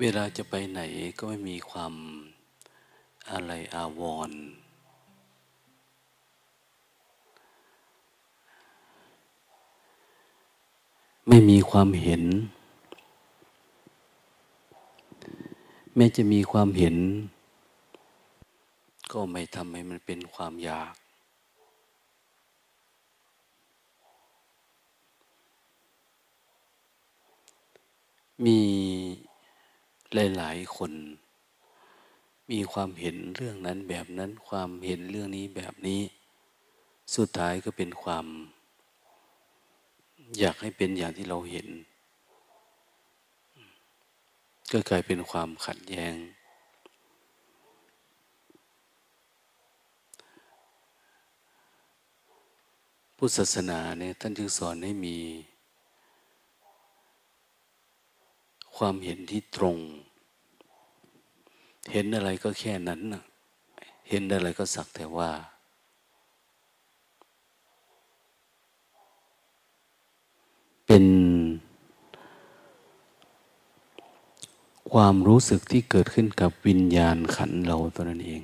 เวลาจะไปไหนก็ไม่มีความอะไรอาวรณ์ไม่มีความเห็น แม้จะมีความเห็น ก็ไม่ทำให้มันเป็นความอยาก มี หลายๆคน มีความเห็นเรื่องนั้นแบบนั้นความเห็นเรื่องนี้แบบนี้ สุดท้ายก็เป็นความ อยากให้เป็นอย่างที่เราเห็น ก็กลายเป็นความขัดแย้ง พุทธศาสนาเนี่ยท่านจึงสอนให้มีความเห็นที่ตรง เห็นอะไรก็แค่นั้นเห็นอะไรก็สักแต่ว่า เป็นความรู้สึกที่เกิดขึ้นกับวิญญาณขันเราตัวนั้นเอง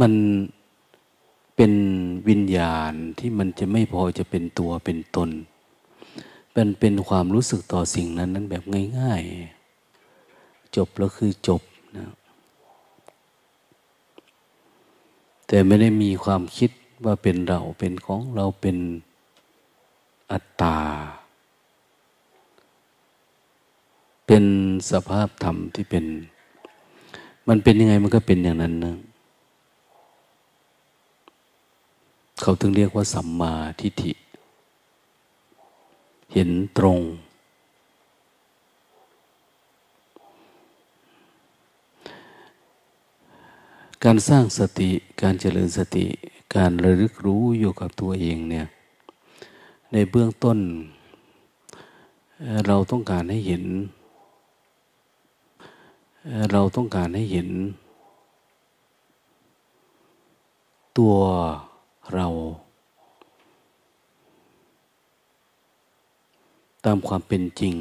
มัน เป็นวิญญาณที่มันจะไม่พอจะเป็นตัวเป็นตนมันเป็นความรู้สึกต่อสิ่งนั้นนั้นแบบง่าย ๆ จบแล้วคือจบนะแต่ไม่ได้มีความคิดว่าเป็นเราเป็นของเราเป็นอัตตา เป็นสภาพธรรมที่เป็น มันเป็นยังไงมันก็เป็นอย่างนั้นนะ เขาถึงเรียกว่าสัมมาทิฏฐิ เห็นตรง การสร้างสติการเจริญสติ การระลึกรู้อยู่กับตัวเองเนี่ย ในเบื้องต้น เราต้องการให้เห็น เราต้องการให้เห็นตัว เรา ตามความเป็นจริง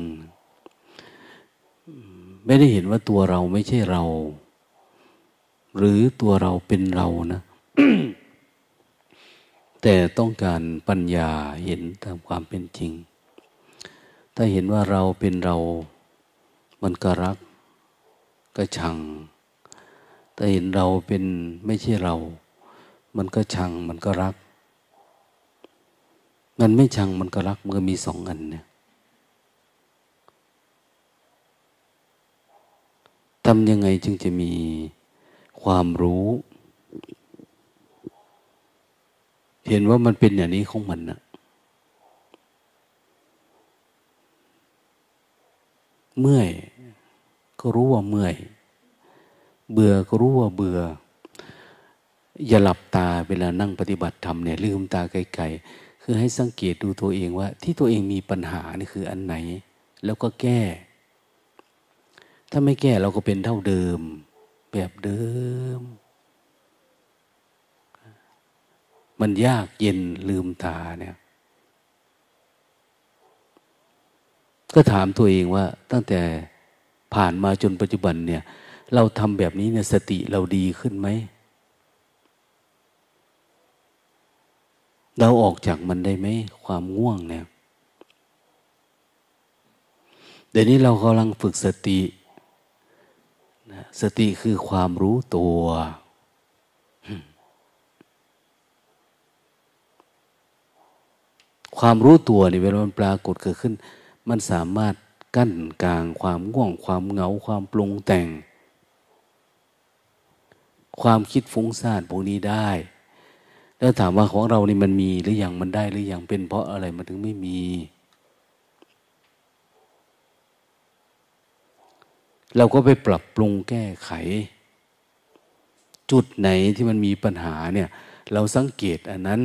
ไม่ได้เห็นว่าตัวเราไม่ใช่เรา หรือตัวเราเป็นเรานะ แต่ต้องการปัญญาเห็นตามความเป็นจริง ถ้าเห็นว่าเราเป็นเรา มันก็รักก็ชังถ้าเห็นเราเป็นไม่ใช่เรา มันก็ชังมันก็รัก มันไม่ชังมันก็รักมันก็มีสองอันเนี่ยทำยังไงจึงจะมีความรู้ เห็นว่ามันเป็นอย่างนี้ของมันนะเมื่อยก็รู้ว่าเมื่อย เบื่อก็รู้ว่าเบื่อ อย่าหลับตาเวลานั่งปฏิบัติธรรมเนี่ยลืมตาไกลๆคือให้สังเกตดูตัวเองว่า ที่ตัวเองมีปัญหานี่คืออันไหน แล้วก็แก้ ถ้าไม่แก้เราก็เป็นเท่าเดิม แบบเดิม มันยากเย็นลืมตาเนี่ย ก็ถามตัวเองว่า ตั้งแต่ผ่านมาจนปัจจุบันเนี่ย เราทำแบบนี้เนี่ยสติเราดีขึ้นไหม เราออกจากมันได้ไหมความง่วงเนี่ยเดี๋ยวนี้เรากำลังฝึกสติสติคือความรู้ตัว ความรู้ตัวนี่เวลามันปรากฏเกิดขึ้น มันสามารถกั้นกลางความง่วง ความเหงา ความปรุงแต่ง ความคิดฟุ้งซ่านพวกนี้ได้ แล้วถามว่าของเรานี่มันมีหรืออยังมันได้หรืออยังเป็นเพราะอะไรมันถึงไม่มี เราก็ไปปรับปรุงแก้ไข จุดไหนที่มันมีปัญหาเนี่ย เราสังเกตอันนั้น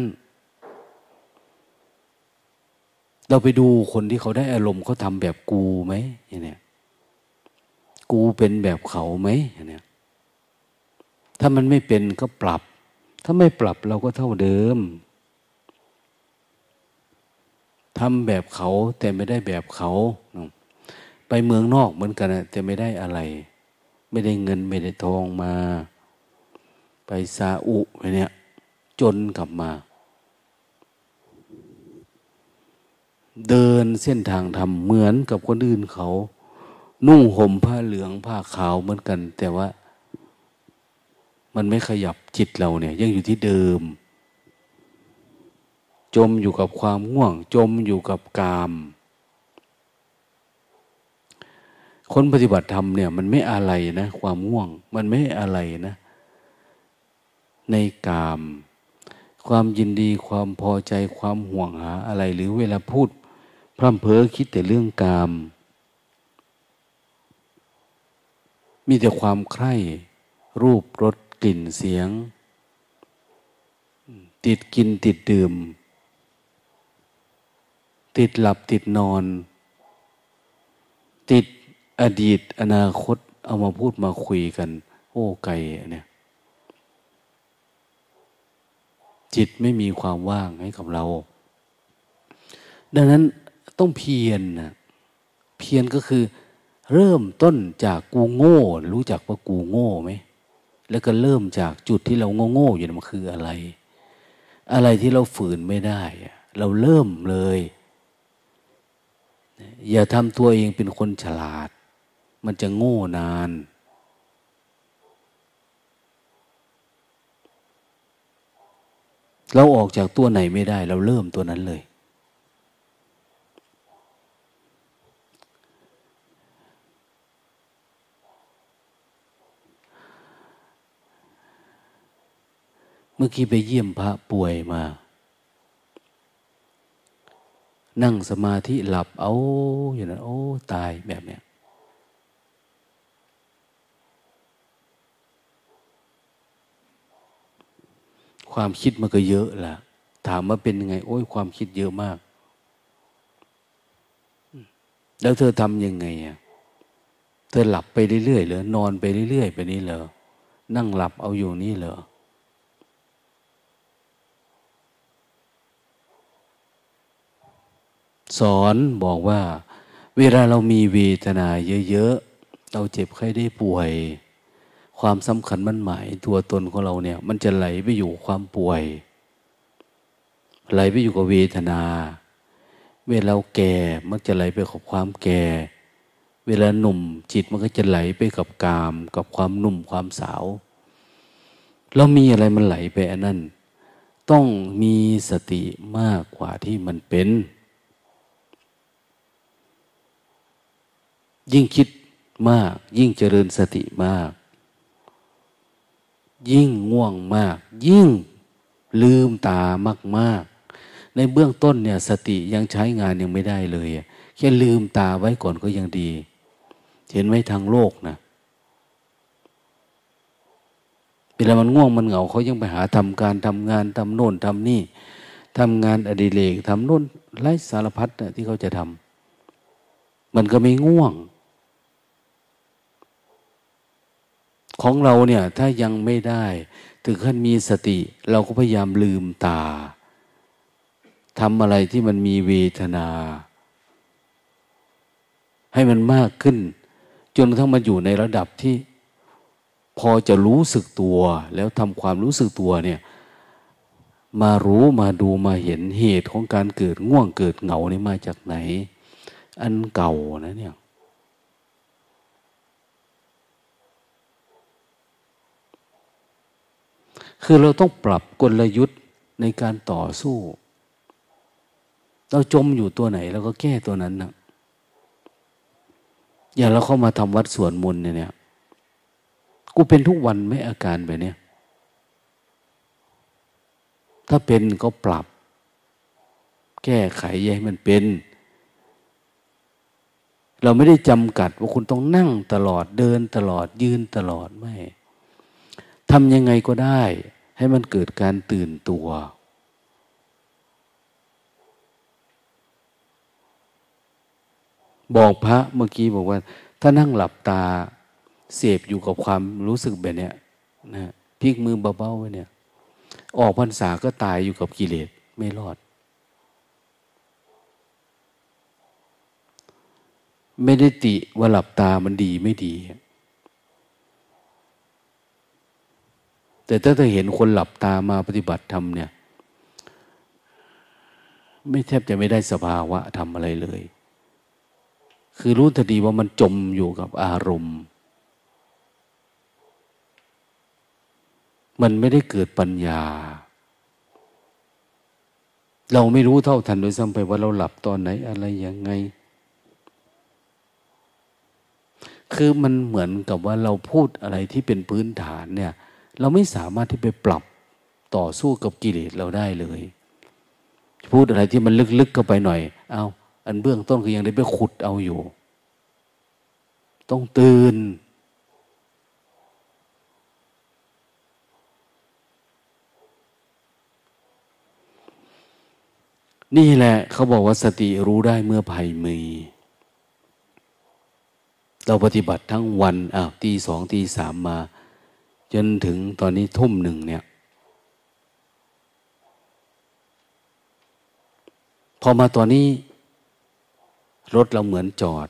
เราไปดูคนที่เขาได้อารมณ์เขาทำแบบกูไหมอย่างเนี้ยกูเป็นแบบเขาไหมอย่างเนี้ยถ้าามันไม่เป็นก็ปรับ ถ้าไม่ปรับเราก็เท่าเดิมทำแบบเขาแต่ไม่ได้แบบเขา ไปเมืองนอกเหมือนกันแต่ไม่ได้อะไร ไม่ได้เงินไม่ได้ทองมา ไปซาอุไปเนี่ย จนกลับมา เดินเส้นทางทำเหมือนกับคนอื่นเขา นุ่งห่มผ้าเหลืองผ้าขาวเหมือนกัน แต่ว่า มันไม่ขยับจิตเราเนี่ย ยังอยู่ที่เดิม จมอยู่กับความง่วง จมอยู่กับกาม คนปฏิบัติธรรมเนี่ย มันไม่อะไรนะ ความง่วง มันไม่อะไรนะ ในกาม ความยินดีความพอใจความห่วงหาอะไร หรือเวลาพูด พร่ำเพ้อคิดแต่เรื่องกาม มีแต่ความใคร่รูปรส กลิ่นเสียง ติดกินติดดื่ม ติดหลับติดนอน ติดอดีตอนาคตเอามาพูดมาคุยกัน โอ้ไกลเนี่ยจิตไม่มีความว่างให้กับเรา ดังนั้นต้องเพียรนะเพียรก็คือ เริ่มต้นจากกูโง่ รู้จักว่ากูโง่ไหม แล้วก็เริ่มจากจุดที่เราโง่โง่อยู่มันคืออะไร อะไรที่เราฝืนไม่ได้ เราเริ่มเลย อย่าทำตัวเองเป็นคนฉลาด มันจะโง่นานเราออกจากตัวไหนไม่ได้ เราเริ่มตัวนั้นเลย เมื่อกี้ไปเยี่ยมพระป่วยมา นั่งสมาธิหลับเอาอย่างนั้น โอ้ตายแบบเนี้ยความคิดมันก็เยอะละถามว่าเป็นยังไง โอ้ยความคิดเยอะมาก แล้วเธอทำยังไงอะเธอหลับไปเรื่อยๆเหรอนอนไปเรื่อยๆไปนี้เหรอนั่งหลับเอาอยู่นี่เหรอ สอนบอกว่า เวลาเรามีเวทนาเยอะๆ เราเจ็บไข้ได้ป่วย ความสำคัญมันหมายตัวตนของเราเนี่ย มันจะไหลไปอยู่ความป่วย ไหลไปอยู่กับเวทนา เวลาเราแก่มันจะไหลไปกับความแก่ เวลาหนุ่มจิตมันก็จะไหลไปกับกาม กับความหนุ่มความสาวเรามีอะไรมันไหลไปอันนั้น ต้องมีสติมากกว่าที่มันเป็น ยิ่งคิดมาก ยิ่งเจริญสติมาก ยิ่งง่วงมาก ยิ่งลืมตามากมากในเบื้องต้นเนี่ยสติยังใช้งานยังไม่ได้เลยแค่ลืมตาไว้ก่อนก็ยังดี เห็นไหมทางโลกนะเวลามันง่วงมันเหงาเขายังไปหาทำการทำงานทำโน่นทำนี่ทำงานอดิเรกทำโน่นไร้สารพัดที่เขาจะทำมันก็ไม่ง่วง ของเราเนี่ยถ้ายังไม่ได้ ถึงขั้นมีสติ เราก็พยายามลืมตาทำอะไรที่มันมีเวทนา ให้มันมากขึ้น จนทั่งมันอยู่ในระดับที่ พอจะรู้สึกตัว แล้วทำความรู้สึกตัวเนี่ยมารู้มาดูมาเห็นเหตุของการเกิดง่วงเกิดเหงานี่มาจากไหน อันเก่านะเนี่ย คือเราต้องปรับกลยุทธ์ในการต่อสู้ เราจมอยู่ตัวไหนเราก็แก้ตัวนั้นนะอย่างเราเข้ามาทำวัดสวนมนเนี่ย กูเป็นทุกวันไม่อาการแบบนี้ถ้าเป็นก็ปรับ แก้ไขให้มันเป็น เราไม่ได้จำกัดว่าคุณต้องนั่งตลอดเดินตลอดยืนตลอดไม่ ทำยังไงก็ได้ ให้มันเกิดการตื่นตัว บอกพระเมื่อกี้บอกว่า ถ้านั่งหลับตาเสพอยู่กับความรู้สึกแบบนี้นะพลิกมือเบาๆไว้เนี่ย ออกพรรษาก็ตายอยู่กับกิเลสไม่รอด ไม่ได้ติว่าหลับตามันดีไม่ดี แต่ถ้าเธอเห็นคนหลับตามาปฏิบัติธรรมเนี่ย ไม่แทบจะไม่ได้สภาวะทำอะไรเลย คือรู้ทันทีว่ามันจมอยู่กับอารมณ์ มันไม่ได้เกิดปัญญา เราไม่รู้เท่าทันโดยซ้ำไปว่าเราหลับตอนไหนอะไรยังไงคือมันเหมือนกับว่าเราพูดอะไรที่เป็นพื้นฐานเนี่ย เราไม่สามารถที่ไปปรับต่อสู้กับกิเลสเราได้เลย พูดอะไรที่มันลึกๆเข้าไปหน่อย เอาอันเบื้องต้นคือยังได้ไปขุดเอาอยู่ ต้องตื่น นี่แหละ เขาบอกว่าสติรู้ได้เมื่อภัยมี เราปฏิบัติทั้งวันอ้าวตีสองตีสามมา จนถึงตอนนี้ทุ่มหนึ่งเนี่ย พอมาตอนนี้รถเราเหมือนจอด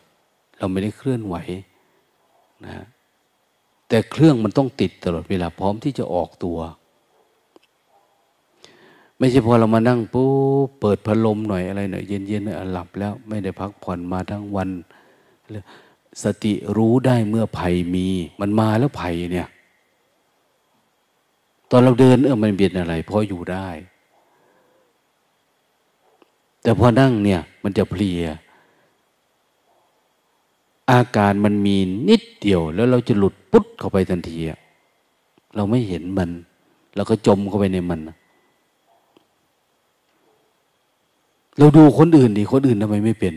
เราไม่ได้เคลื่อนไหวนะแต่เครื่องมันต้องติดตลอดเวลาพร้อมที่จะออกตัว ไม่ใช่พอเรามานั่งปุ๊บเปิดพัดลมหน่อยอะไรหน่อยเย็นๆเน่ยหลับแล้วไม่ได้พักผ่อนมาทั้งวัน สติรู้ได้เมื่อภัยมี มันมาแล้วภัยเนี่ย ตอนเราเดินเออมันเบียดอะไรพออยู่ได้ แต่พอนั่งเนี่ย มันจะเพลีย อาการมันมีนิดเดียว แล้วเราจะหลุดปุ๊บเข้าไปทันทีเราไม่เห็นมันเราก็จมเข้าไปในมันเราดูคนอื่นดิคนอื่นทำไมไม่เป็น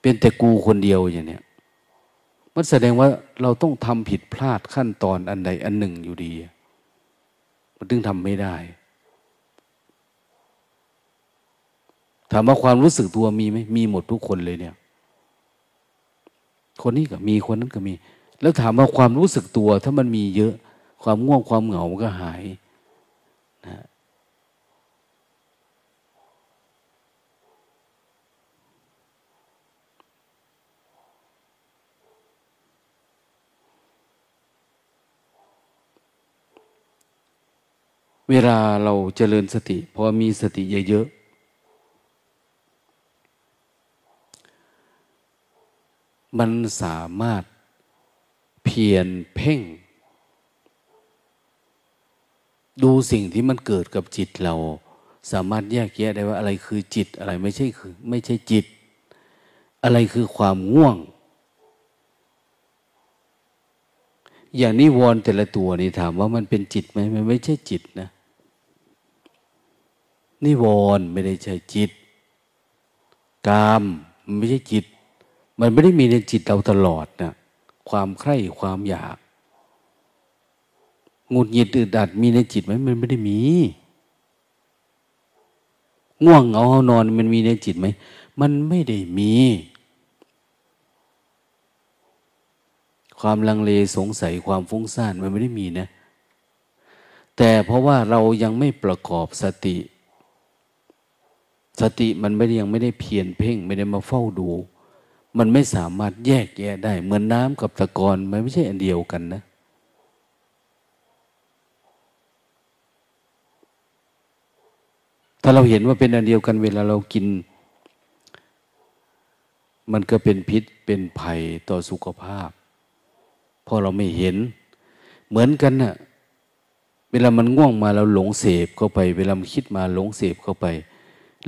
เป็นแต่กูคนเดียวอย่างเนี้ย มันแสดงว่าเราต้องทำผิดพลาดขั้นตอนอันใดอันหนึ่งอยู่ดี มันถึงทำไม่ได้ ถามว่าความรู้สึกตัวมีไหมมีหมดทุกคนเลยเนี่ย คนนี้ก็มีคนนั้นก็มี แล้วถามว่าความรู้สึกตัวถ้ามันมีเยอะ ความง่วงความเหงาก็หาย เวลาเราเจริญสติพอมีสติเยอะๆมันสามารถเพียรเพ่ง ดูสิ่งที่มันเกิดกับจิตเรา สามารถแยกแยะได้ว่าอะไรคือจิตอะไรไม่ใช่คือไม่ใช่จิต อะไรคือความง่วง อย่างนิวรณ์แต่ละตัวนี่ถามว่ามันเป็นจิตไหมมันไม่ใช่จิตนะ นิวรณ์ไม่ได้ใช่จิต กามมันไม่ใช่จิต มันไม่ได้มีในจิตเราตลอดนะความใคร่ความอยากงุดหงิดอึดอัดมีในจิตไหมมันไม่ได้มี ง่วงเหงาเนอนมันมีในจิตไหมมันไม่ได้มี ความลังเลสงสัยความฟุ้งซ่านมันไม่ได้มีนะ แต่เพราะว่าเรายังไม่ประกอบสติ สติมันไม่ได้ยังไม่ได้เพียนเพ่ง ไม่ได้มาเฝ้าดู มันไม่สามารถแยกแยะได้ เหมือนน้ำกับตะกอนมันไม่ใช่อันเดียวกันนะถ้าเราเห็นว่าเป็นอันเดียวกันเวลาเรากิน มันก็เป็นพิษเป็นภัยต่อสุขภาพ พอเราไม่เห็น เหมือนกันนะ่ะเวลามันง่วงมาเราหลงเสพเข้าไป เวลามันคิดมาหลงเสพเข้าไป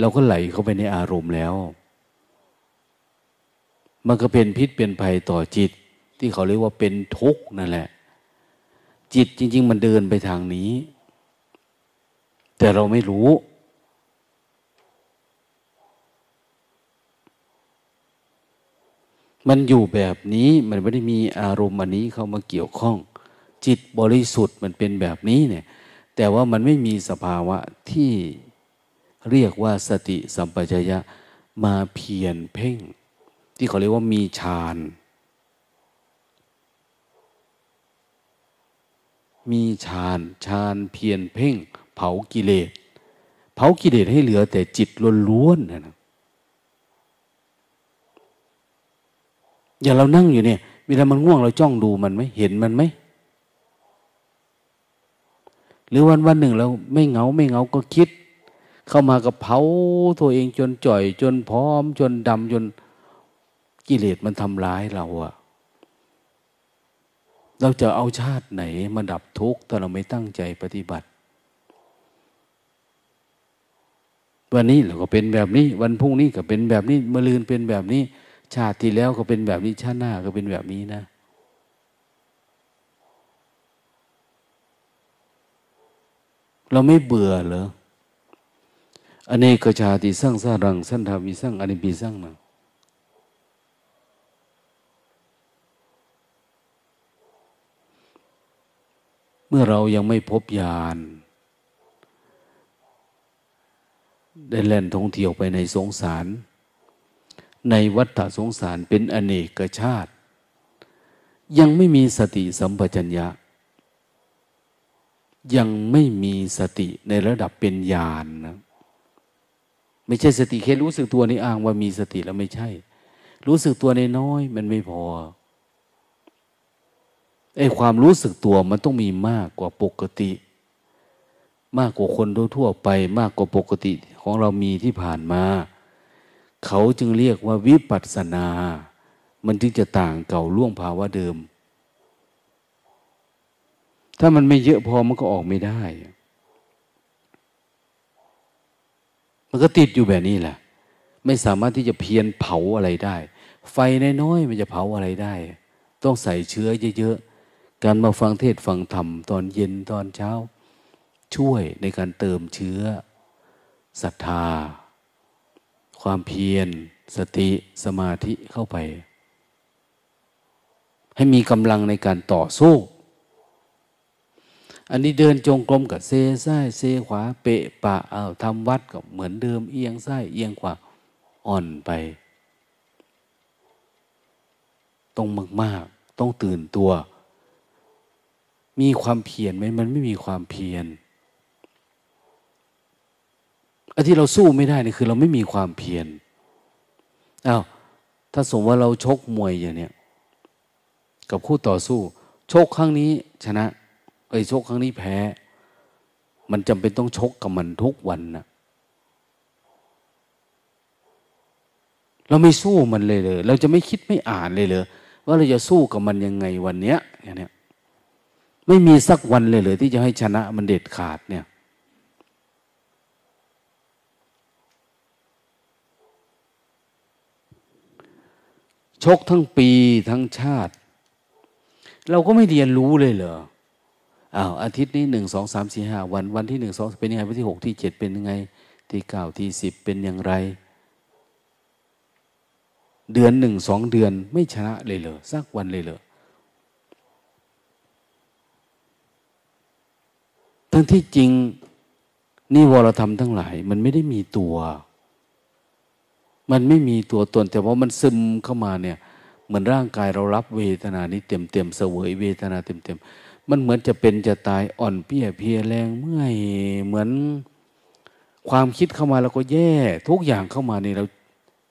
เราก็ไหลเข้าไปในอารมณ์แล้ว มันก็เป็นพิษเป็นภัยต่อจิต ที่เขาเรียกว่าเป็นทุกข์นั่นแหละ จิตจริง ๆ มันเดินไปทางนี้ แต่เราไม่รู้ มันอยู่แบบนี้มันไม่ได้มีอารมณ์อันนี้เข้ามาเกี่ยวข้อง จิตบริสุทธิ์มันเป็นแบบนี้เนี่ย แต่ว่ามันไม่มีสภาวะที่เรียกว่าสติสัมปชัญญะมาเพียนเพ่ง ที่เขาเรียกว่ามีฌานมีฌานฌานเพียรเพ่ง เผากิเลสเผากิเลสให้เหลือแต่จิตล้วนๆนะนะ อย่างเรานั่งอยู่เนี่ย เวลามันง่วงเราจ้องดูมันไหมเห็นมันไหมหรือวันวันหนึ่งเราไม่เหงาไม่เหงาก็คิด เข้ามากับเผาตัวเองจนจ่อย จนพร้อม จนดำจนกิเลสมันทำร้ายเราอะเราจะเอาชาติไหนมาดับทุกข์ถ้าเราไม่ตั้งใจปฏิบัติ วันนี้เราก็เป็นแบบนี้ วันพรุ่งนี้ก็เป็นแบบนี้มะลืนเป็นแบบนี้ ชาติที่แล้วก็เป็นแบบนี้ชาติหน้าก็เป็นแบบนี้นะ เราไม่เบื่อเหรออเนกชาติสร้างสร้างสันทามีสร้างอนิปีสร้างนะเมื่อเรายังไม่พบญาณได้แล่นท่องเที่ยวไปในสงสาร ในวัฏสงสารเป็นอเนกชาติ ยังไม่มีสติสัมปชัญญะ ยังไม่มีสติในระดับเป็นญาณนะไม่ใช่สติแค่รู้สึกตัวในอ้างว่ามีสติแล้วไม่ใช่ รู้สึกตัวในน้อยมันไม่พอไอ้ความรู้สึกตัวมันต้องมีมากกว่าปกติ มากกว่าคนทั่วไป มากกว่าปกติของเรามีที่ผ่านมา เขาจึงเรียกว่าวิปัสสนา มันจึงจะต่างเก่าล่วงภาวะเดิม ถ้ามันไม่เยอะพอมันก็ออกไม่ได้ มันก็ติดอยู่แบบนี้แหละ ไม่สามารถที่จะเพียนเผาอะไรได้ ไฟน้อยๆมันจะเผาอะไรได้ ต้องใส่เชื้อเยอะๆ การมาฟังเทศฟังธรรมตอนเย็นตอนเช้า ช่วยในการเติมเชื้อศรัทธา ความเพียร สติสมาธิเข้าไป ให้มีกำลังในการต่อสู้ อันนี้เดินจงกรมกับเซซ้ายเซขวาเปะปะเอาทำวัดก็เหมือนเดิมเอียงซ้ายเอียงขวาอ่อนไป ต้องมาก ๆ ต้องตื่นตัว มีความเพียรไหมมันไม่มีความเพียร อันที่เราสู้ไม่ได้นี่คือเราไม่มีความเพียรอา้าวถ้าสมมติว่าเราชกมวยอย่างเนี้ยกับคู่ต่อสู้ ชกครั้งนี้ชนะเอ้ชกครั้งนี้แพ้ มันจำเป็นต้องชกกับมันทุกวันนะเราไม่สู้มันเลยเลย เราจะไม่คิดไม่อ่านเลยเลยว่าเราจะสู้กับมันยังไงวันเนี้ยอย่างเนี้ยไม่มีสักวันเลยเลยที่จะให้ชนะมันเด็ดขาดเนี่ย ชกทั้งปีทั้งชาติ เราก็ไม่เรียนรู้เลยเหรออ้าวอาทิตย์นี้หนึ่งสองสามสี่ห้าวันวันที่หนึ่งสองเป็นยังไงวันที่หกที่เจ็ดเป็นยังไง ที่เก้าที่สิบเป็นอย่างไร เดือนหนึ่งสองเดือนไม่ชนะเลยเหรอสักวันเลยเหรอทั้งที่จริงนี่วรธรรมทั้งหลาย มันไม่ได้มีตัว มันไม่มีตัวตน แต่ว่ามันซึมเข้ามาเนี่ยเหมือนร่างกายเรารับเวทนานี้เต็มเต็มเสวยเวทนาเต็มเต็มมันเหมือนจะเป็นจะตายอ่อนเปี้ยเพียแรงเมื่อยเหมือนความคิดเข้ามาเราก็แย่ ทุกอย่างเข้ามาในเรา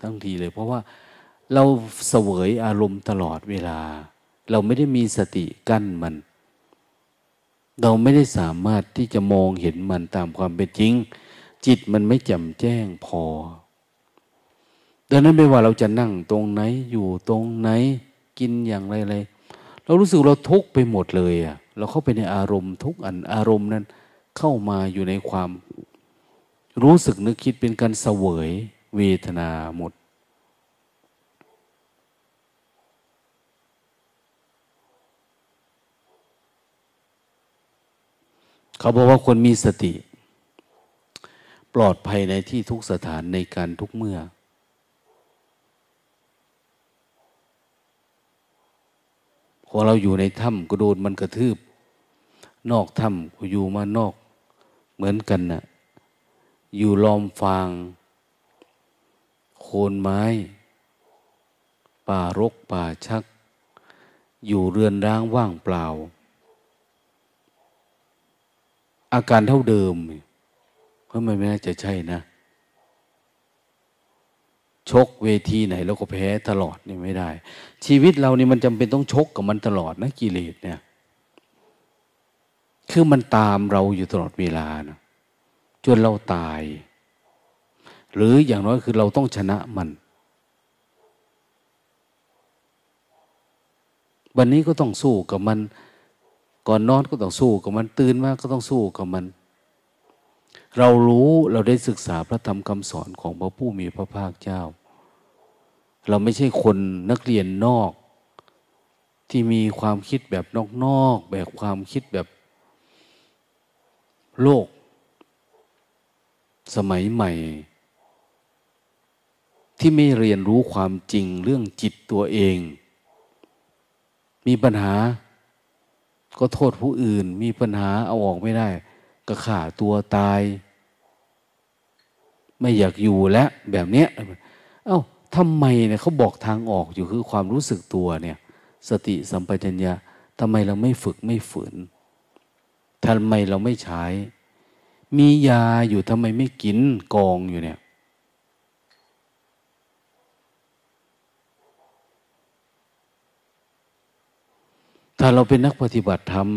ทั้งทีเลย เพราะว่าเราเสวยอารมณ์ตลอดเวลา เราไม่ได้มีสติกั้นมัน เราไม่ได้สามารถที่จะมองเห็นมันตามความเป็นจริง จิตมันไม่แจ่มแจ้งพอ ดังนั้นไม่ว่าเราจะนั่งตรงไหนอยู่ตรงไหนกินอย่างไรไรเรารู้สึกเราทุกไปหมดเลยอะเราเข้าไปในอารมณ์ทุกอันอารมณ์นั้น เข้ามาอยู่ในความรู้สึกนึกคิดเป็นการเสวยเวทนาหมด เขาบอกว่าคนมีสติ ปลอดภัยในที่ทุกสถานในการทุกเมื่อ พองเราอยู่ในถ้ำก็โดนมันกระทืบ นอกถ้ำก็อยู่มานอก เหมือนกันนะ่ะ อยู่ลอมฟาง โคนไม้ ป่ารกป่าชัก อยู่เรือนร้างว่างเปล่า อาการเท่าเดิมเพราะมันไม่น่าจะใช่นะ ชกเวทีไหนเราก็แพ้ตลอดนี่ไม่ได้ ชีวิตเรานี่มันจำเป็นต้องชกกับมันตลอดนะกิเลสเนี่ย คือมันตามเราอยู่ตลอดเวลานะจนเราตาย หรืออย่างน้อยคือเราต้องชนะมัน วันนี้ก็ต้องสู้กับมัน ก่อนนอนก็ต้องสู้กับมัน ตื่นมาก็ต้องสู้กับมัน เรารู้เราได้ศึกษาพระธรรมคำสอนของพระผู้มีพระภาคเจ้า เราไม่ใช่คนนักเรียนนอก ที่มีความคิดแบบนอกๆแบบความคิดแบบโลก สมัยใหม่ ที่ไม่เรียนรู้ความจริงเรื่องจิตตัวเอง มีปัญหาก็โทษผู้อื่น มีปัญหาเอาออกไม่ได้ ก็ฆ่าตัวตาย ไม่อยากอยู่แล้วแบบเนี้ย เอา้าทำไมเนี่ยเขาบอกทางออกอยู่คือความรู้สึกตัวเนี่ย สติสัมปชัญญะทำไมเราไม่ฝึกไม่ฝืนทำไมเราไม่ใช้ มียาอยู่ทำไมไม่กินกองอยู่เนี่ย ถ้าเราเป็นนักปฏิบัติธรรม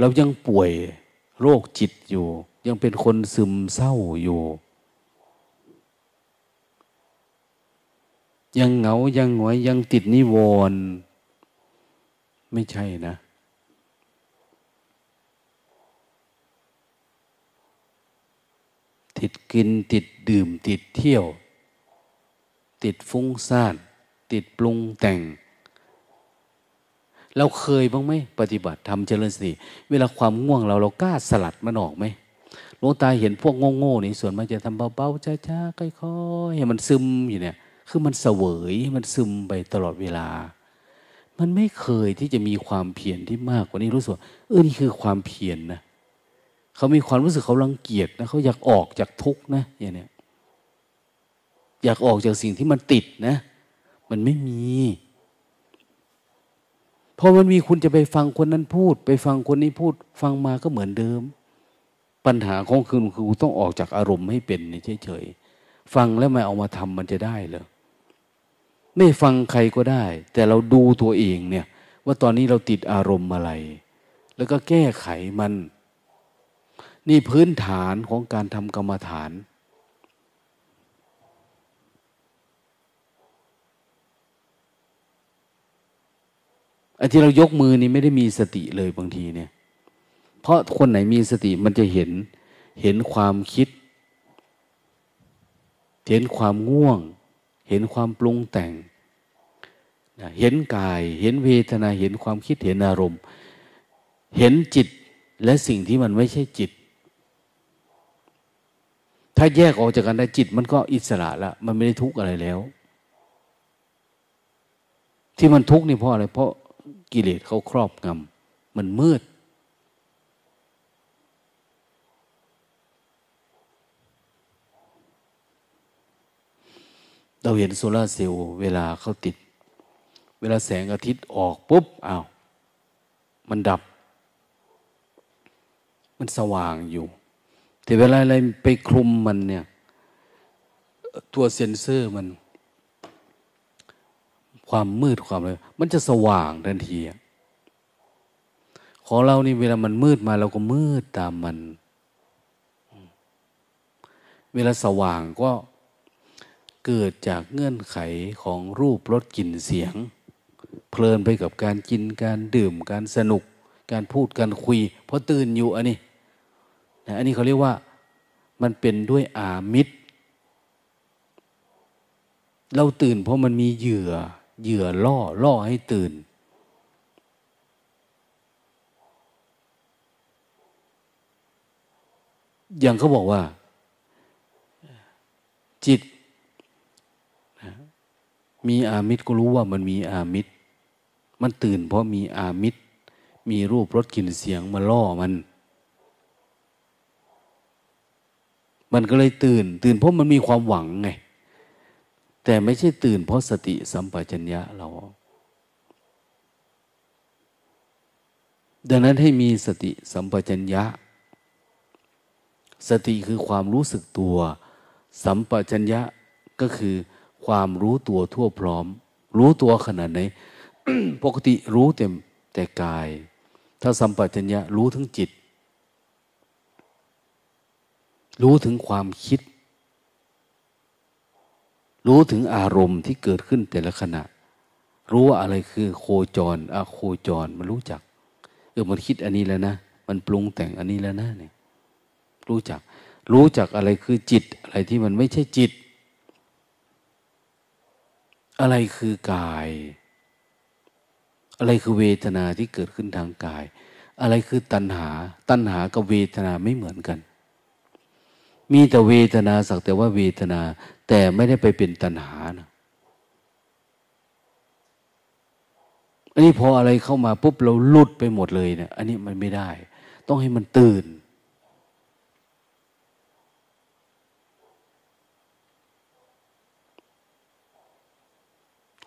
เรายังป่วยโรคจิตอยู่ ยังเป็นคนซึมเศร้าอยู่ ยังเหงายังหงอยยังติดนิวรณ์ไม่ใช่นะติดกินติดดื่มติดเที่ยว ติดฟุ้งซ่าน ติดปรุงแต่ง เราเคยบ้างไหมปฏิบัติทำเจริญสติเวลาความง่วงเราเรากล้าสลัดมันออกไหมหลวงตาเห็นพวกโง่ๆนี่ส่วนมันจะทำเบาๆช้าๆค่อยๆให้มันซึมอยู่เนี่ย คือมันเสวยมันซึมไปตลอดเวลา มันไม่เคยที่จะมีความเพียรที่มากกว่านี้รู้สึกเออนี่คือความเพียรนนะเขามีความรู้สึกเขารังเกียจนะเขาอยากออกจากทุกข์นะอย่างเนี้ยอยากออกจากสิ่งที่มันติดนะ มันไม่มี พอมันมีคุณจะไปฟังคนนั้นพูด ไปฟังคนนี้พูด ฟังมาก็เหมือนเดิม ปัญหาของคุณคือต้องออกจากอารมณ์ให้เป็นเฉยๆฟังแล้วไม่เอามาทำมันจะได้เหรอไม่ฟังใครก็ได้ แต่เราดูตัวเองเนี่ย ว่าตอนนี้เราติดอารมณ์อะไร แล้วก็แก้ไขมัน นี่พื้นฐานของการทำกรรมฐาน ไอ้ที่เรายกมือนี่ไม่ได้มีสติเลยบางทีเนี่ย เพราะคนไหนมีสติมันจะเห็นเห็นความคิด เห็นความง่วง เห็นความปรุงแต่ง เห็นกาย เห็นเวทนา เห็นความคิด เห็นอารมณ์ เห็นจิตและสิ่งที่มันไม่ใช่จิต ถ้าแยกออกจากกันได้จิต มันก็อิสระละ มันไม่ได้ทุกข์อะไรแล้ว ที่มันทุกข์นี่เพราะอะไร เพราะ กิเลสเขาครอบงำมันมืด เราเห็นโซลาเซลล์เวลาเขาติด เวลาแสงอาทิตย์ออกปุ๊บอ้าวมันดับ มันสว่างอยู่ แต่เวลาอะไรไปคลุมมันเนี่ย ตัวเซ็นเซอร์มัน ความมืดความอะไรมันจะสว่างทันทีของเรานี่เวลามันมืดมาเราก็มืดตามมัน เวลาสว่างก็เกิดจากเงื่อนไขของรูปรสกลิ่นเสียง เพลินไปกับการกินการดื่มการสนุก การพูดการคุย เพราะตื่นอยู่อันนี้นะอันนี้เขาเรียกว่ามันเป็นด้วยอามิตร เราตื่นเพราะมันมีเหยื่อ เหยื่อล่อ ล่อให้ตื่น อย่างเขาบอกว่า จิต มีอามิตรก็รู้ว่ามันมีอามิตร มันตื่นเพราะมีอามิตร มีรูปรสกลิ่นเสียงมาล่อมันมันก็เลยตื่น ตื่นเพราะมันมีความหวังไง แต่ไม่ใช่ตื่นเพราะสติสัมปชัญญะเรา ดังนั้นให้มีสติสัมปชัญญะ สติคือความรู้สึกตัว สัมปชัญญะก็คือความรู้ตัวทั่วพร้อม รู้ตัวขนาดไหน ปกติรู้เต็มแต่กาย ถ้าสัมปชัญญะรู้ทั้งจิต รู้ถึงความคิด รู้ถึงอารมณ์ที่เกิดขึ้นแต่ละขณะ รู้ว่าอะไรคือโคจรอะโคจรมันรู้จัก เออมันคิดอันนี้แล้วนะ มันปรุงแต่งอันนี้แล้วนะเนี่ยรู้จัก รู้จักอะไรคือจิต อะไรที่มันไม่ใช่จิต อะไรคือกาย อะไรคือเวทนาที่เกิดขึ้นทางกาย อะไรคือตัณหา ตัณหากับเวทนาไม่เหมือนกัน มีแต่เวทนาสักแต่ว่าเวทนา แต่ไม่ได้ไปเป็นตัณหานะอันนี้พออะไรเข้ามาปุ๊บเราหลุดไปหมดเลยเนะี่ย อันนี้มันไม่ได้ ต้องให้มันตื่น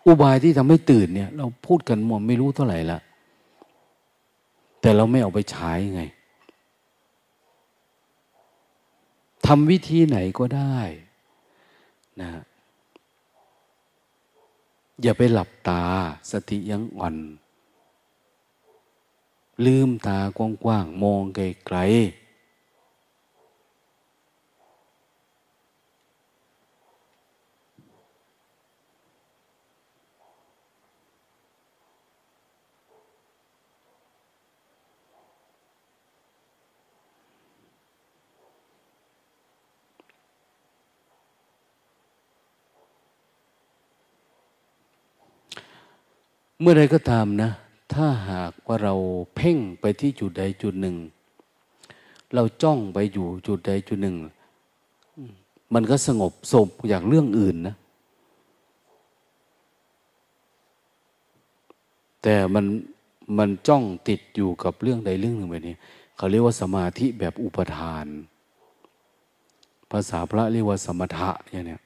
อุบายที่ทำให้ตื่นเนี่ย เราพูดกันมอมไม่รู้เท่าไหร่ละแต่เราไม่เอาไปใช้ไงทำวิธีไหนก็ได้ นะอย่าไปหลับตาสติยังอ่อน ลืมตากว้างๆมองไกลๆ เมื่อใดก็ตามนะ ถ้าหากว่าเราเพ่งไปที่จุดใดจุดหนึ่ง เราจ้องไปอยู่จุดใดจุดหนึ่ง มันก็สงบสบอย่างเรื่องอื่นนะ แต่มันมันจ้องติดอยู่กับเรื่องใดเรื่องหนึ่งแบบนี้เขาเรียกว่าสมาธิแบบอุปทาน ภาษาพระเรียกว่าสมถะอย่างเนี้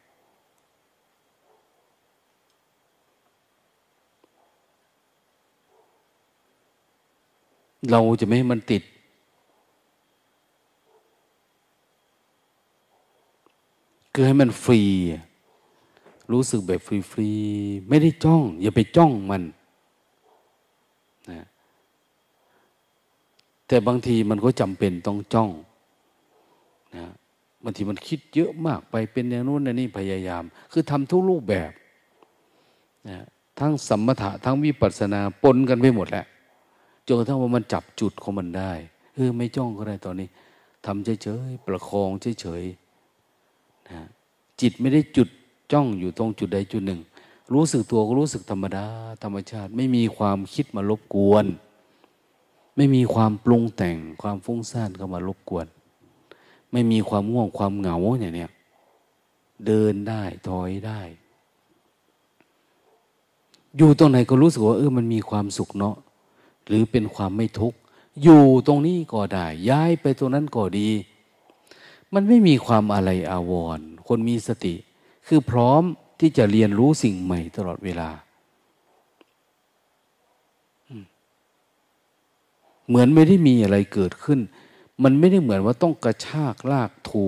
เราจะไม่ให้มันติด คือให้มันฟรี รู้สึกแบบฟรีๆ ไม่ได้จ้อง อย่าไปจ้องมันนะแต่บางทีมันก็จำเป็นต้องจ้องนะบางทีมันคิดเยอะมากไปเป็นอย่างนู้นอย่างนี้พยายาม คือทำทุกรูปแบบนะทั้งสมถะทั้งวิปัสสนาปนกันไปหมดแหละ จนกระทั่งว่ามันจับจุดของมันได้เออไม่จ้องก็ได้ตอนนี้ทำเฉยๆประคองเฉยๆนะจิตไม่ได้จุดจ้องอยู่ตรงจุดใดจุดหนึ่ง รู้สึกตัวก็รู้สึกธรรมดา ธรรมชาติ ไม่มีความคิดมารบกวน ไม่มีความปรุงแต่งความฟุ้งซ่านเข้ามารบกวน ไม่มีความง่วงความเหงาเนี่ยเนี่ยเดินได้ถอยได้ อยู่ตรงไหนก็รู้สึกว่าเออมันมีความสุขเนาะ หรือเป็นความไม่ทุกข์อยู่ตรงนี้ก็ได้ ย้ายไปตรงนั้นก็ดี มันไม่มีความอะไรอาวรณ์คนมีสติ คือพร้อมที่จะเรียนรู้สิ่งใหม่ตลอดเวลา เหมือนไม่ได้มีอะไรเกิดขึ้น มันไม่ได้เหมือนว่าต้องกระชากลากถู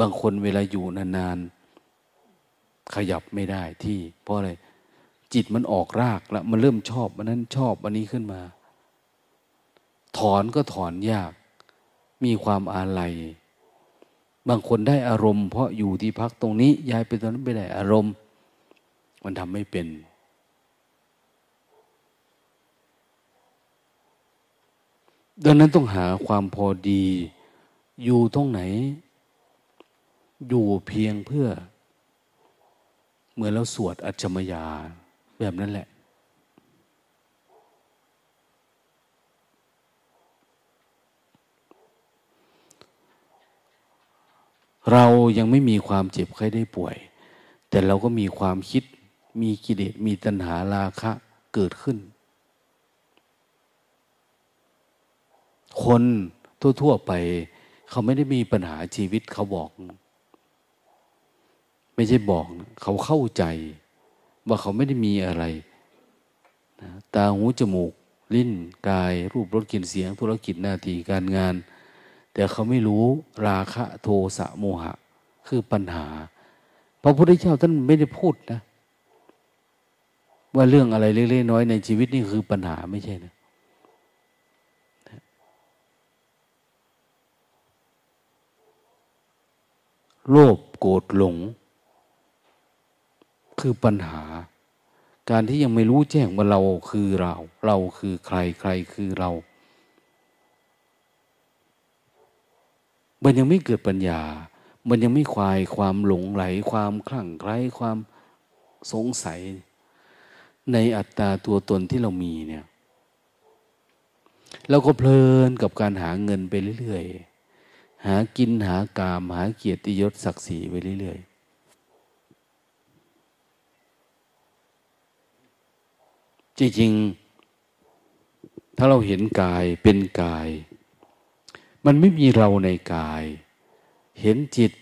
บางคนเวลาอยู่นานๆขยับไม่ได้ที่ เพราะอะไร จิตมันออกรากแล้วมันเริ่มชอบมันนั้นชอบอันนี้ขึ้นมา ถอนก็ถอนยาก มีความอาลัย บางคนได้อารมณ์ เพราะอยู่ที่พักตรงนี้ย้ายไปตรงนั้นไปได้อารมณ์ มันทำไม่เป็น ดังนั้นต้องหาความพอดี อยู่ตรงไหน อยู่เพียงเพื่อ เหมือนเราสวดอัจฉมยา แบบนั้นแหละ เรายังไม่มีความเจ็บไข้ได้ป่วย แต่เราก็มีความคิด มีกิเลส มีตัณหาราคะเกิดขึ้น คนทั่ว ๆ ไป เขาไม่ได้มีปัญหาชีวิตเขาบอก ไม่ใช่บอก เขาเข้าใจ ว่าเขาไม่ได้มีอะไรนะตาหูจมูก ลิ้นกาย รูปรสกลิ่นเสียง ธุรกิจหน้าที่การงาน แต่เขาไม่รู้ราคะโทสะโมหะ คือปัญหา พระพุทธเจ้าท่านไม่ได้พูดนะ ว่าเรื่องอะไรเล็กๆน้อยในชีวิตนี่คือปัญหาไม่ใช่นะโลภโกรธหลง คือปัญหา การที่ยังไม่รู้แจ้งว่าเราคือเรา เราคือใครใครคือเรา มันยังไม่เกิดปัญญา มันยังไม่ควายความหลงไหล ความคลั่งไคล้ความสงสัย ในอัตตาตัวตนที่เรามีเนี่ยเราก็เพลินกับการหาเงินไปเรื่อยๆ หากินหากาม หาเกียรติยศศักดิ์ศรีไปเรื่อยๆ จริงๆ ถ้าเราเห็นกายเป็นกาย มันไม่มีเราในกาย เห็นจิต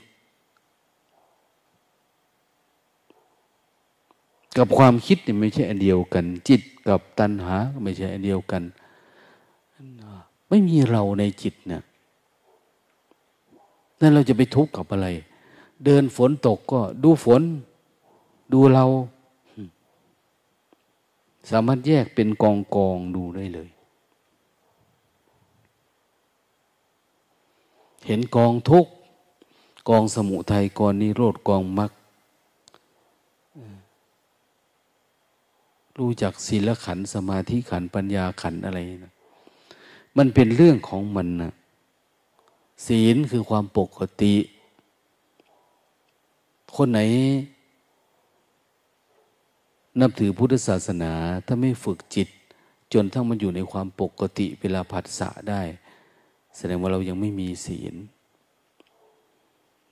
กับความคิดเนี่ยไม่ใช่อันเดียวกัน จิตกับตัณหาไม่ใช่อันเดียวกัน ไม่มีเราในจิตเนี่ยนั่นเราจะไปทุกข์กับอะไร เดินฝนตกก็ดูฝน ดูเรา สามารถแยกเป็นกองกองดูได้เลย เห็นกองทุกกองสมุทัยกองนิโรธกองมรรครู้จักศีลขันสมาธิขันปัญญาขันอะไรนะมันเป็นเรื่องของมันนะศีลคือความปกติ คนไหน นับถือพุทธศาสนาถ้าไม่ฝึกจิต จนทั้งมันอยู่ในความปกติเวลาผัสสะได้ แสดงว่าเรายังไม่มีศีล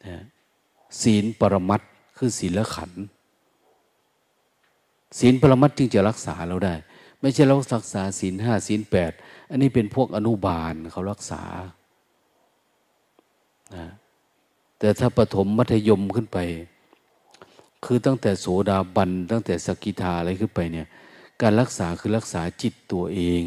นะศีลปรมัตคือศีลขันศีลปรมัตจึงจะรักษาเราได้ ไม่ใช่เรารักษาศีลห้าศีลแปดอันนี้เป็นพวกอนุบาลเขารักษานะแต่ถ้าปฐมมัธยมขึ้นไป คือตั้งแต่โสดาบันตั้งแต่สกิทาอะไรขึ้นไปเนี่ย การรักษาคือรักษาจิตตัวเอง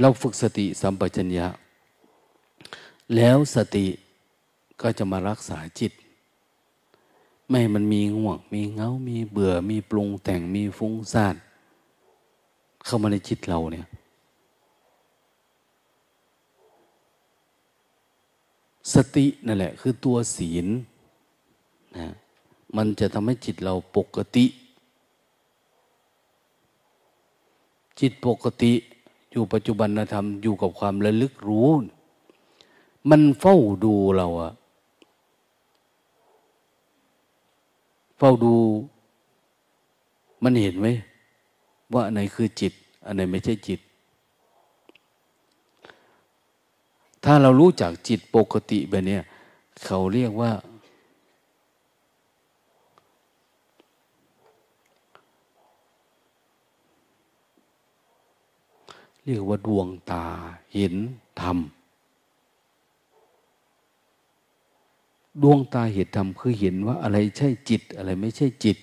เราฝึกสติสัมปชัญญะ แล้วสติก็จะมารักษาจิต ไม่มันมีง่วง มีเงา มีเบื่อ มีปรุงแต่งมีฟุ้งซ่าน เข้ามาในจิตเราเนี่ย สตินั่นแหละ คือตัวศีลนะมันจะทำให้จิตเราปกติ จิตปกติอยู่ปัจจุบันธรรมอยู่กับความระลึกรู้ มันเฝ้าดูเราอะเฝ้าดู มันเห็นไหม ว่าอันไหนคือจิต อันไหนไม่ใช่จิต ถ้าเรารู้จักจิตปกติแบบนี้เขาเรียกว่า เรียกว่าดวงตาเห็นธรรมดวงตาเห็นธรรมคือเห็นว่าอะไรใช่จิต อะไรไม่ใช่จิต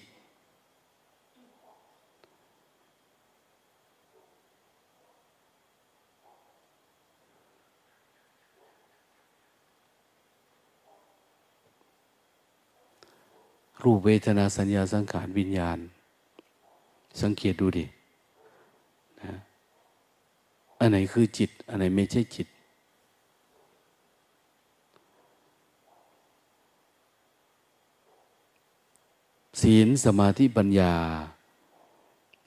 รูปเวทนาสัญญาสังขารวิญญาณ สังเกตดูดินะอันไหนคือจิต อันไหนไม่ใช่จิต ศีลสมาธิปัญญา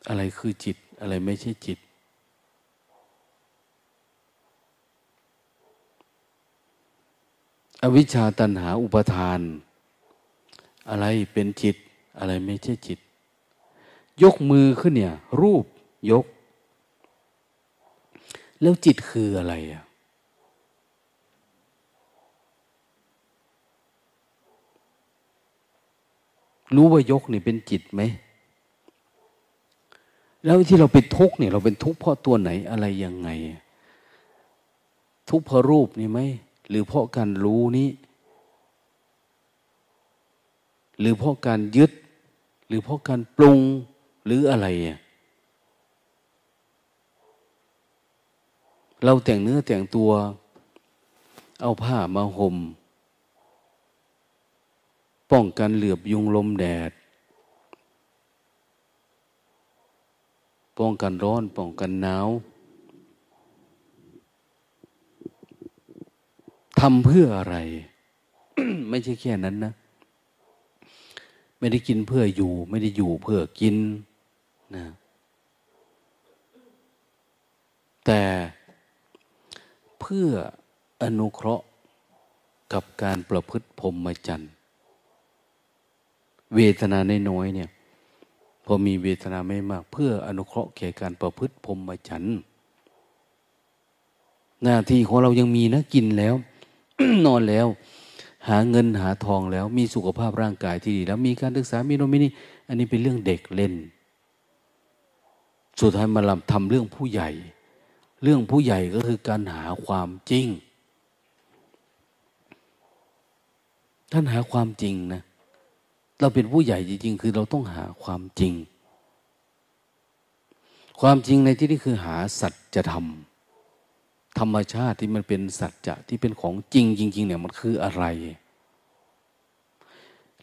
อะไรคือจิต อะไรไม่ใช่จิตอวิชชาตันหาอุปทาน อะไรเป็นจิต อะไรไม่ใช่จิต ยกมือขึ้นเนี่ย รูปยก แล้วจิตคืออะไรอะรู้ว่ายกนี่เป็นจิตไหม แล้วที่เราเป็นทุกข์เนี่ย เราเป็นทุกข์เพราะตัวไหนอะไรยังไง ทุกข์เพราะรูปนี่ไหม หรือเพราะการรู้นี้ หรือเพราะการยึด หรือเพราะการปรุงหรืออะไร เราแต่งเนื้อแต่งตัว เอาผ้ามาหม่ม ป้องกันเหลือบยุงลมแดด ป้องกันร้อน ป้องกันหนาวทำเพื่ออะไร ไม่ใช่แค่นั้นนะ ไม่ได้กินเพื่ออยู่ ไม่ได้อยู่เพื่อกินนะแต่เพื่ออนุเคราะห์กับการประพฤติพรหมจรรย์เวทนาในน้อยเนี่ยพอมีเวทนาไม่มาก เพื่ออนุเคราะห์แก่การประพฤติพรหมจรรย์หน้าที่ของเรายังมีนะกินแล้ว นอนแล้ว หาเงินหาทองแล้วมีสุขภาพร่างกายที่ดี แล้วมีการศึกษามีโนมินีอันนี้เป็นเรื่องเด็กเล่น สุดท้ายมาลำทำเรื่องผู้ใหญ่ เรื่องผู้ใหญ่ก็คือการหาความจริง ท่านหาความจริงนะ เราเป็นผู้ใหญ่จริง ๆ คือเราต้องหาความจริง ความจริงในที่นี้คือหาสัจธรรม ธรรมชาติที่มันเป็นสัจจะที่เป็นของจริงจริงๆเนี่ยมันคืออะไร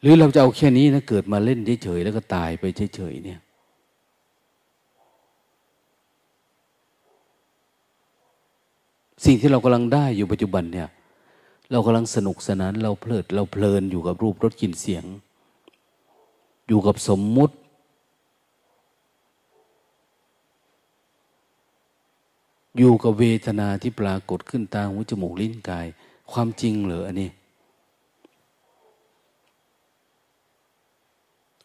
หรือเราจะเอาแค่นี้นะเกิดมาเล่นเฉยๆแล้วก็ตายไปเฉยๆเนี่ย สิ่งที่เรากำลังได้อยู่ปัจจุบันเนี่ย เรากำลังสนุกสนานเราเพลิด เราเพลินอยู่กับรูปรสกลิ่นเสียง อยู่กับสมมุติ อยู่กับเวทนาที่ปรากฏขึ้นตาหูจมูกลิ้นกาย ความจริงเหรออันนี้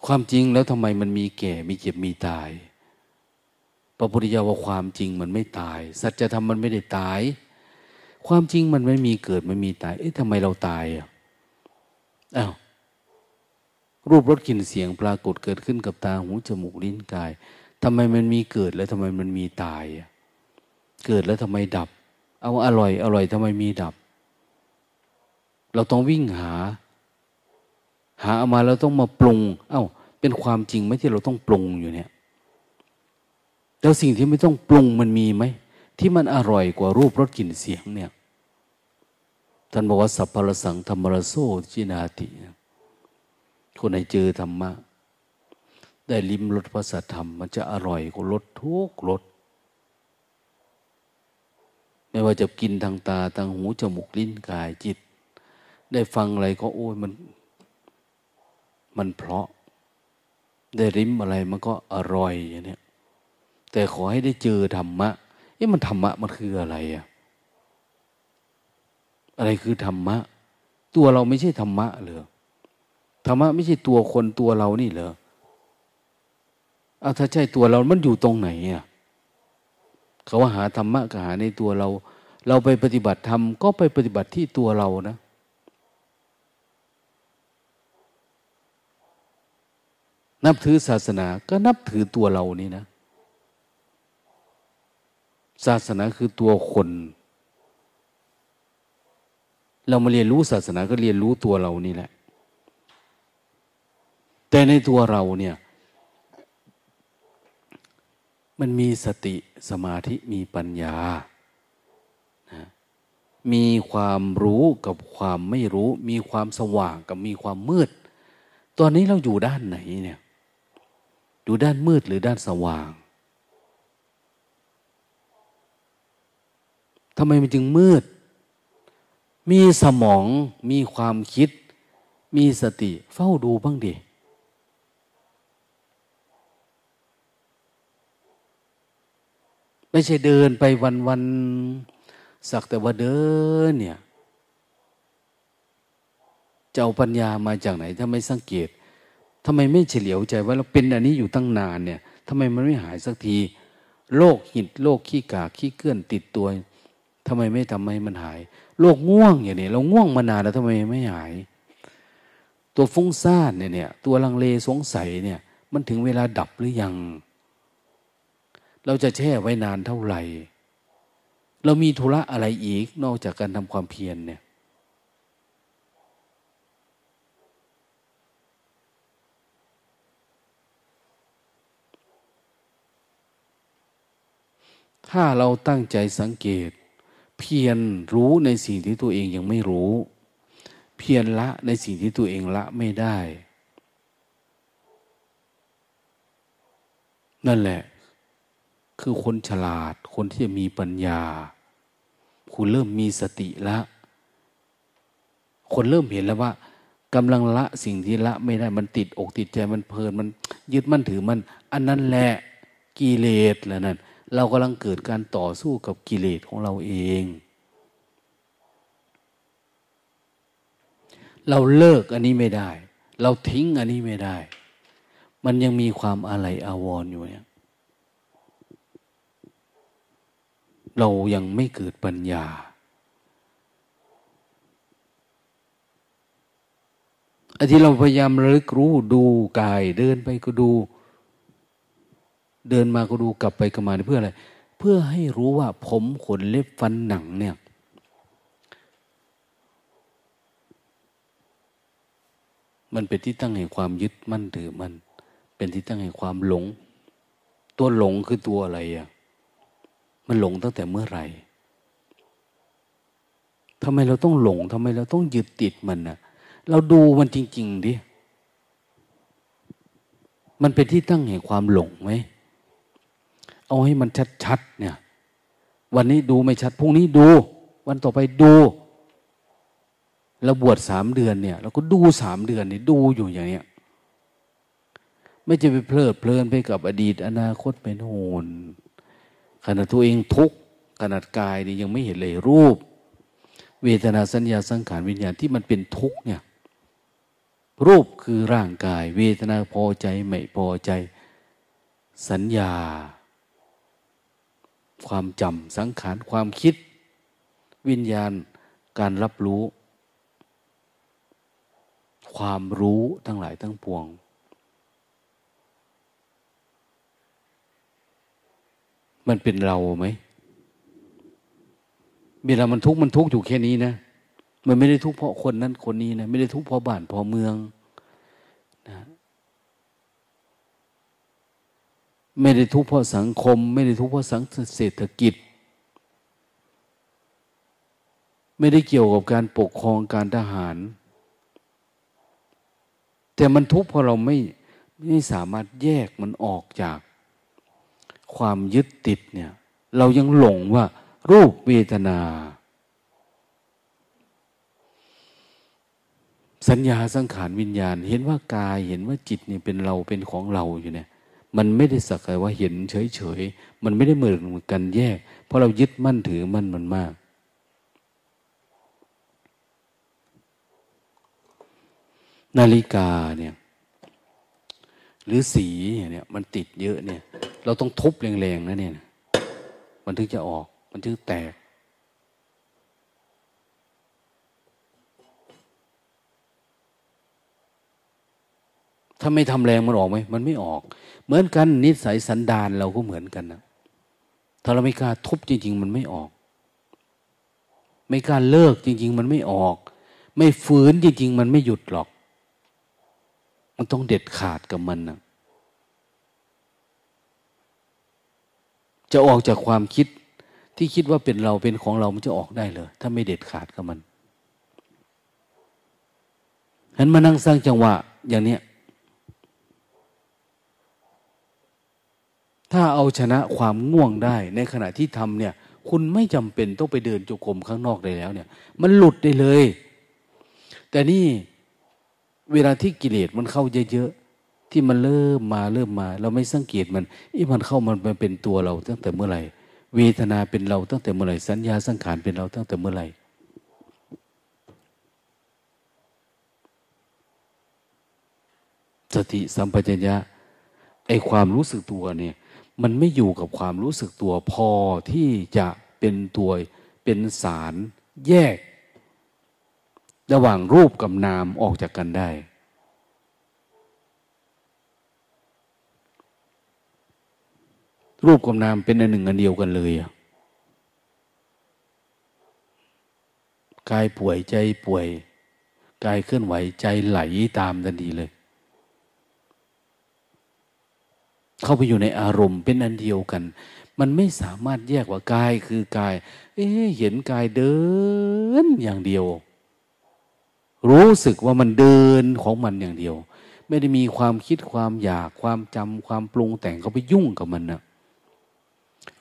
ความจริงแล้วทำไมมันมีแก่มีเจ็บมีตาย พระพุทธเจ้าว่าความจริงมันไม่ตาย สัจธรรมมันไม่ได้ตาย ความจริงมันไม่มีเกิดไม่มีตาย เอ๊ะทำไมเราตายอะอ้าวรูปรสกลิ่นเสียงปรากฏเกิดขึ้นกับตาหูจมูกลิ้นกายทำไมมันมีเกิดแล้วทำไมมันมีตายอะ เกิดแล้วทำไมดับ เอาอร่อย อร่อยทำไมมีดับ เราต้องวิ่งหา หาเอามาแล้วต้องมาปรุง เอา้า เป็นความจริงไหมที่เราต้องปรุงอยู่เนี่ยแล้วสิ่งที่ไม่ต้องปรุงมันมีไหมที่มันอร่อยกว่ารูปรสกลิ่นเสียงเนี่ยท่านบอกว่าสัพพะสังธรรมรโซจินาติคนไหนเจอธรรมะ ได้ลิ้มรสพระสัทธรรม มันจะอร่อยกว่ารสทุกรส ไม่ว่าจะกินทางตาทางหูจมูกลิ้นกายจิต ได้ฟังอะไรก็โอ้ยมัน มันเพราะ ได้ริมอะไรมันก็อร่อยอย่างนี้แต่ขอให้ได้เจอธรรมะเอ๊ะมันธรรมะมันคืออะไรอะอะไรคือธรรมะ ตัวเราไม่ใช่ธรรมะเหรอธรรมะไม่ใช่ตัวคนตัวเรานี่เหรอเอาถ้าใช่ตัวเรา มันอยู่ตรงไหนอะ เขาว่าหาธรรมะก็หาในตัวเรา เราไปปฏิบัติธรรมก็ไปปฏิบัติที่ตัวเรานะนับถือศาสนาก็นับถือตัวเรานี่นะ ศาสนาคือตัวคน เรามาเรียนรู้ศาสนาก็เรียนรู้ตัวเรานี่แหละ แต่ในตัวเราเนี่ย มันมีสติสมาธิมีปัญญานะมีความรู้กับความไม่รู้ มีความสว่างกับมีความมืด ตอนนี้เราอยู่ด้านไหนเนี่ย อยู่ด้านมืดหรือด้านสว่างทำไมมันจึงมืด มีสมอง มีความคิด มีสติ เฝ้าดูบ้างดิ ไม่ใช่เดินไปวันวันสักแต่ว่าเดินเนี่ยจะเอาปัญญามาจากไหน ถ้าไม่สังเกตทำไมไม่เฉลียวใจว่าเราเป็นอันนี้อยู่ตั้งนานเนี่ยทำไมมันไม่หายสักที โรคหิดโรคขี้กากขี้เกื้อนติดตัวทำไมไม่ทำให้มันหาย โรคง่วงอย่างนี้เราง่วงมานานแล้วทำไมไม่หาย ตัวฟุ้งซ่านเนี่ยเนี่ย ตัวลังเลสงสัยเนี่ย มันถึงเวลาดับหรือยัง เราจะแช่ไว้นานเท่าไหร่ เรามีธุระอะไรอีกนอกจากการทำความเพียรเนี่ย ถ้าเราตั้งใจสังเกต เพียรรู้ในสิ่งที่ตัวเองยังไม่รู้ เพียรละในสิ่งที่ตัวเองละไม่ได้ นั่นแหละ คือคนฉลาด คนที่จะมีปัญญา คุณเริ่มมีสติละคนเริ่มเห็นแล้วว่ากำลังละสิ่งที่ละไม่ได้มันติดอกติดใจมันเพลินมันยึดมั่นถือมัน อันนั้นแหละกิเลสแล้วนั่นเรากำลังเกิดการต่อสู้กับกิเลสของเราเอง เราเลิกอันนี้ไม่ได้ เราทิ้งอันนี้ไม่ได้ มันยังมีความอะไรอาวรออยู่เนี่ย เรายังไม่เกิดปัญญา อันที่เราพยายามระลึกรู้ดูกาย เดินไปก็ดู เดินมาก็ดูกลับไปกลับมาเพื่ออะไร เพื่อให้รู้ว่าผมขนเล็บฟันหนังเนี่ยมันเป็นที่ตั้งแห่งความยึดมั่นถือมัน เป็นที่ตั้งแห่งความหลง ตัวหลงคือตัวอะไรอะ มันหลงตั้งแต่เมื่อไหร่ทำไมเราต้องหลงทำไมเราต้องยึดติดมันอะเราดูมันจริง ๆดิมันเป็นที่ตั้งแห่งความหลงไหมเอาให้มันชัดๆเนี่ย วันนี้ดูไม่ชัดพรุ่งนี้ดู วันต่อไปดูเราบวชสามเดือนเนี่ยเราก็ดูสามเดือนนี่ดูอยู่อย่างเนี้ยไม่จะไปเพลิดเพลินไปกับอดีตอนาคตเป็นโหน ขณะตัวเองทุกข์ขนาดกายนี่ยังไม่เห็นเลยรูป เวทนาสัญญาสังขารวิญญาณที่มันเป็นทุกข์เนี่ยรูปคือร่างกาย เวทนาพอใจไม่พอใจ สัญญา ความจำสังขารความคิด วิญญาณการรับรู้ ความรู้ทั้งหลายทั้งปวง มันเป็นเราไหมเวลามันทุกข์มันทุกข์อยู่แค่นี้นะมันไม่ได้ทุกข์เพราะคนนั้นคนนี้นะไม่ได้ทุกข์เพราะบ้านเพราะเมืองนะไม่ได้ทุกข์เพราะสังคม ไม่ได้ทุกข์เพราะสังเศรษฐกิจ ไม่ได้เกี่ยวกับการปกครองการทหาร แต่มันทุกข์เพราะเราไม่ไม่สามารถแยกมันออกจาก ความยึดติดเนี่ย เรายังหลงว่า รูปเวทนา สัญญาสังขารวิญญาณ เห็นว่ากายเห็นว่าจิตนี่เป็นเราเป็นของเราอยู่เนี่ย มันไม่ได้สักแต่ว่าเห็นเฉยๆมันไม่ได้เหมือนกันแยก เพราะเรายึดมั่นถือมั่นมันมากนาฬิกาเนี่ยหรือสีเนี่ยมันติดเยอะเนี่ย เราต้องทุบแรงๆนะเนี่ย มันถึงจะออก มันถึงแตก ถ้าไม่ทำแรงมันออกไหม มันไม่ออก เหมือนกันนิสัยสันดานเราก็เหมือนกันนะ ถ้าเราไม่กล้าทุบจริง ๆ มันไม่ออก ไม่กล้าเลิกจริง ๆ มันไม่ออก ไม่ฝืนจริง ๆ มันไม่หยุดหรอก มันต้องเด็ดขาดกับมันนะ จะออกจากความคิดที่คิดว่าเป็นเราเป็นของเรามันจะออกได้เลย ถ้าไม่เด็ดขาดกับมันเห็นมานั่งสร้างจังหวะอย่างเนี้ยถ้าเอาชนะความง่วงได้ ในขณะที่ทำเนี่ย คุณไม่จำเป็นต้องไปเดินจุกรมข้างนอกได้แล้ว เนี่ย มันหลุดได้เลย แต่นี่เวลาที่กิเลสมันเข้าเยอะๆ ที่มันเริ่มมาเริ่มมา เราไม่สังเกตมันอีมันเข้ามันเป็นตัวเราตั้งแต่เมื่อไหร่ เวทนาเป็นเราตั้งแต่เมื่อไหร่ สัญญาสังขารเป็นเราตั้งแต่เมื่อไหร่สติสัมปชัญญะไอความรู้สึกตัวเนี่ยมันไม่อยู่กับความรู้สึกตัวพอที่จะเป็นตัวเป็นสารแยก ระหว่างรูปกับนามออกจากกันได้ รูปกับนามเป็นอันหนึ่งอันเดียวกันเลยกายป่วยใจป่วยกายเคลื่อนไหวใจไหลตามทันทีเลย เข้าไปอยู่ในอารมณ์เป็นอันเดียวกัน มันไม่สามารถแยกว่ากายคือกาย เอ๊เห็นกายเดินอย่างเดียว รู้สึกว่ามันเดินของมันอย่างเดียว ไม่ได้มีความคิดความอยากความจำความปรุงแต่งเขาไปยุ่งกับมันนะ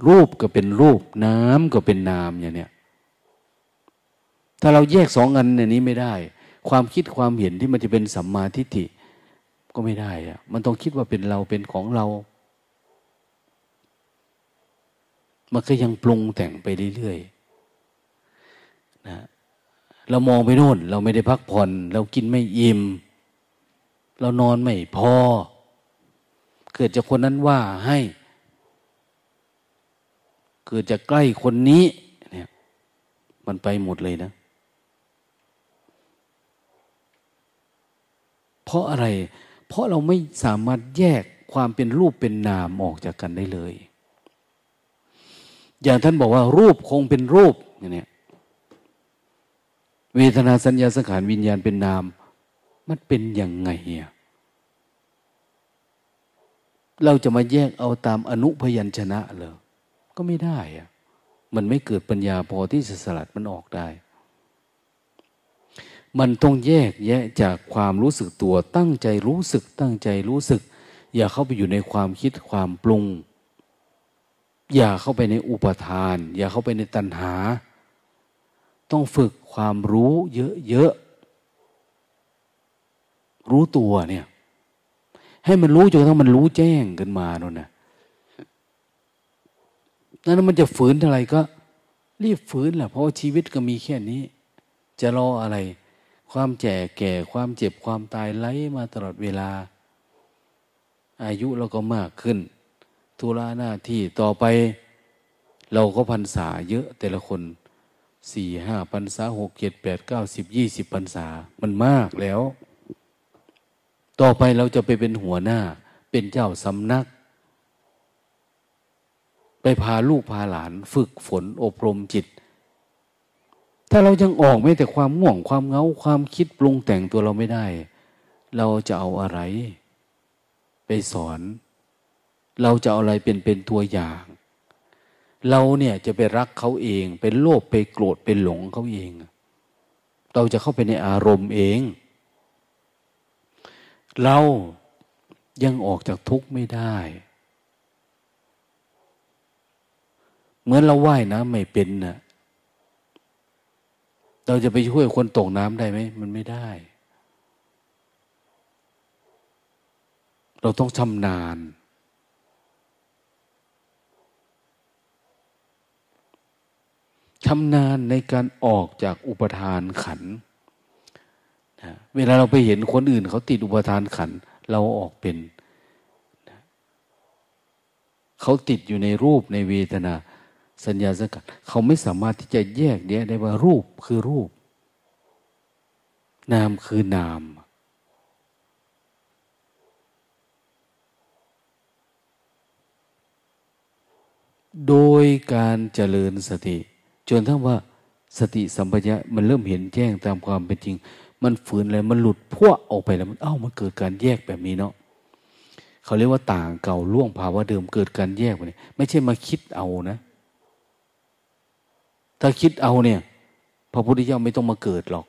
รูปก็เป็นรูป น้ำก็เป็นนามอย่างเนี้ยถ้าเราแยกสองอันในนี้ไม่ได้ ความคิดความเห็นที่มันจะเป็นสัมมาทิฏฐิก็ไม่ได้อะมันต้องคิดว่าเป็นเราเป็นของเรา มันก็ยังปรุงแต่งไปเรื่อยๆนะเรามองไปโน่น เราไม่ได้พักผ่อน เรากินไม่อิ่มเรานอนไม่พอ เกิดจากคนนั้นว่าให้ กิดจากใกล้คนนี้เนี่ยมันไปหมดเลยนะ เพราะอะไร เพราะเราไม่สามารถแยกความเป็นรูปเป็นนามออกจากกันได้เลย อย่างท่านบอกว่า รูปคงเป็นรูปอย่างนี้เวทนาสัญญาสังขารวิญญาณเป็นนาม มันเป็นยังไงเนี่ยเราจะมาแยกเอาตามอนุพยัญชนะเลย ก็ไม่ได้อะมันไม่เกิดปัญญาพอที่จะสลัดมันออกได้ มันต้องแยกแยะจากความรู้สึกตัวตั้งใจรู้สึกตั้งใจรู้สึก อย่าเข้าไปอยู่ในความคิดความปรุง อย่าเข้าไปในอุปทาน อย่าเข้าไปในตัณหา ต้องฝึกความรู้เยอะๆรู้ตัวเนี่ยให้มันรู้จนกระทั่งมันรู้แจ้งขึ้นมาโน่นนะ นั้นมันจะฝืนอะไรก็ รีบฝืนแหละเพราะว่าชีวิตก็มีแค่นี้ จะรออะไร ความแก่แก่ความเจ็บความตายไหลมาตลอดเวลา อายุเราก็มากขึ้นธุระหน้าที่ต่อไป เราก็พรรษาเยอะแต่ละคนสี่ห้าพรรษาหกเจ็ดแปดเก้าสิบยี่สิบพรรษามันมากแล้ว ต่อไปเราจะไปเป็นหัวหน้า เป็นเจ้าสำนัก ไปพาลูกพาหลาน ฝึกฝนอบรมจิต ถ้าเรายังออกไม่แต่ความง่วงความเงาความคิดปรุงแต่งตัวเราไม่ได้ เราจะเอาอะไร ไปสอน เราจะเอาอะไรเป็นเป็นตัวอย่าง เราเนี่ยจะไปรักเขาเอง เป็นโลภไปโกรธเป็นหลงเขาเอง เราจะเข้าไปในอารมณ์เอง เรายังออกจากทุกข์ไม่ได้ เหมือนเราว่ายน้ำไม่เป็นนะเราจะไปช่วยคนตกน้ำได้ไหมมันไม่ได้ เราต้องชำนาญ ชำนาญในการออกจากอุปทานขันนะเวลาเราไปเห็นคนอื่นเขาติดอุปทานขัน เราออกเป็นนะเขาติดอยู่ในรูปในเวทนา สัญญาสังกัดเขาไม่สามารถที่จะแยกแยะได้ว่ารูปคือรูป นามคือนาม โดยการเจริญสติ จนทั้งว่าสติสัมปชัญญะมันเริ่มเห็นแจ้งตามความเป็นจริง มันฝืนอะไรมันหลุดพวกออกไปแล้วมันเอ้ามันเกิดการแยกแบบนี้เนาะเขาเรียกว่าต่างเก่าล่วงภาวะเดิมเกิดการแยกไปนี้ไม่ใช่มาคิดเอานะ ถ้าคิดเอาเนี่ย พระพุทธเจ้าไม่ต้องมาเกิดหรอก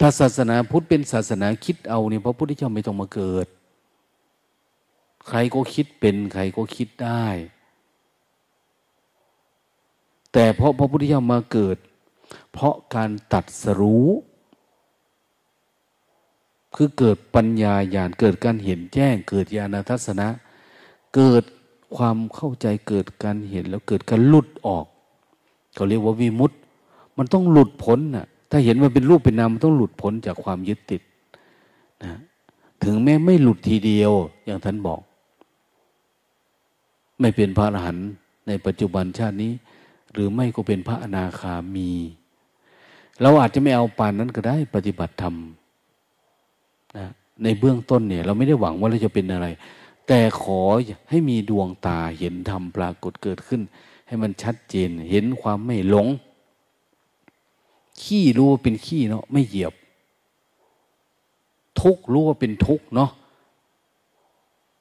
ถ้าศาสนาพุทธเป็นศาสนาคิดเอาเนี่ยพระพุทธเจ้าไม่ต้องมาเกิด ใครก็คิดเป็นใครก็คิดได้ แต่เพราะพระพุทธเจ้ามาเกิด เพราะการตัดสรู้ คือเกิดปัญญาญาณเกิดการเห็นแจ้ง เกิดญาณทัศนะ เกิด ความเข้าใจเกิดการเห็นแล้วเกิดการหลุดออกเขาเรียกว่าวิมุตต์มันต้องหลุดพ้นน่ะถ้าเห็นว่าเป็นรูปเป็นนามมันต้องหลุดพ้นจากความยึดติดนะถึงแม้ไม่หลุดทีเดียว อย่างท่านบอก ไม่เป็นพระอรหันต์ในปัจจุบันชาตินี้ หรือไม่ก็เป็นพระอนาคามี เราอาจจะไม่เอาปานนั้นก็ได้ ปฏิบัติธรรมนะในเบื้องต้นเนี่ย เราไม่ได้หวังว่าเราจะเป็นอะไร แต่ขอให้มีดวงตาเห็นธรรมปรากฏเกิดขึ้น ให้มันชัดเจนเห็นความไม่หลง ขี้รู้เป็นขี้เนาะไม่เหยียบ ทุกรู้ว่าเป็นทุกเนาะ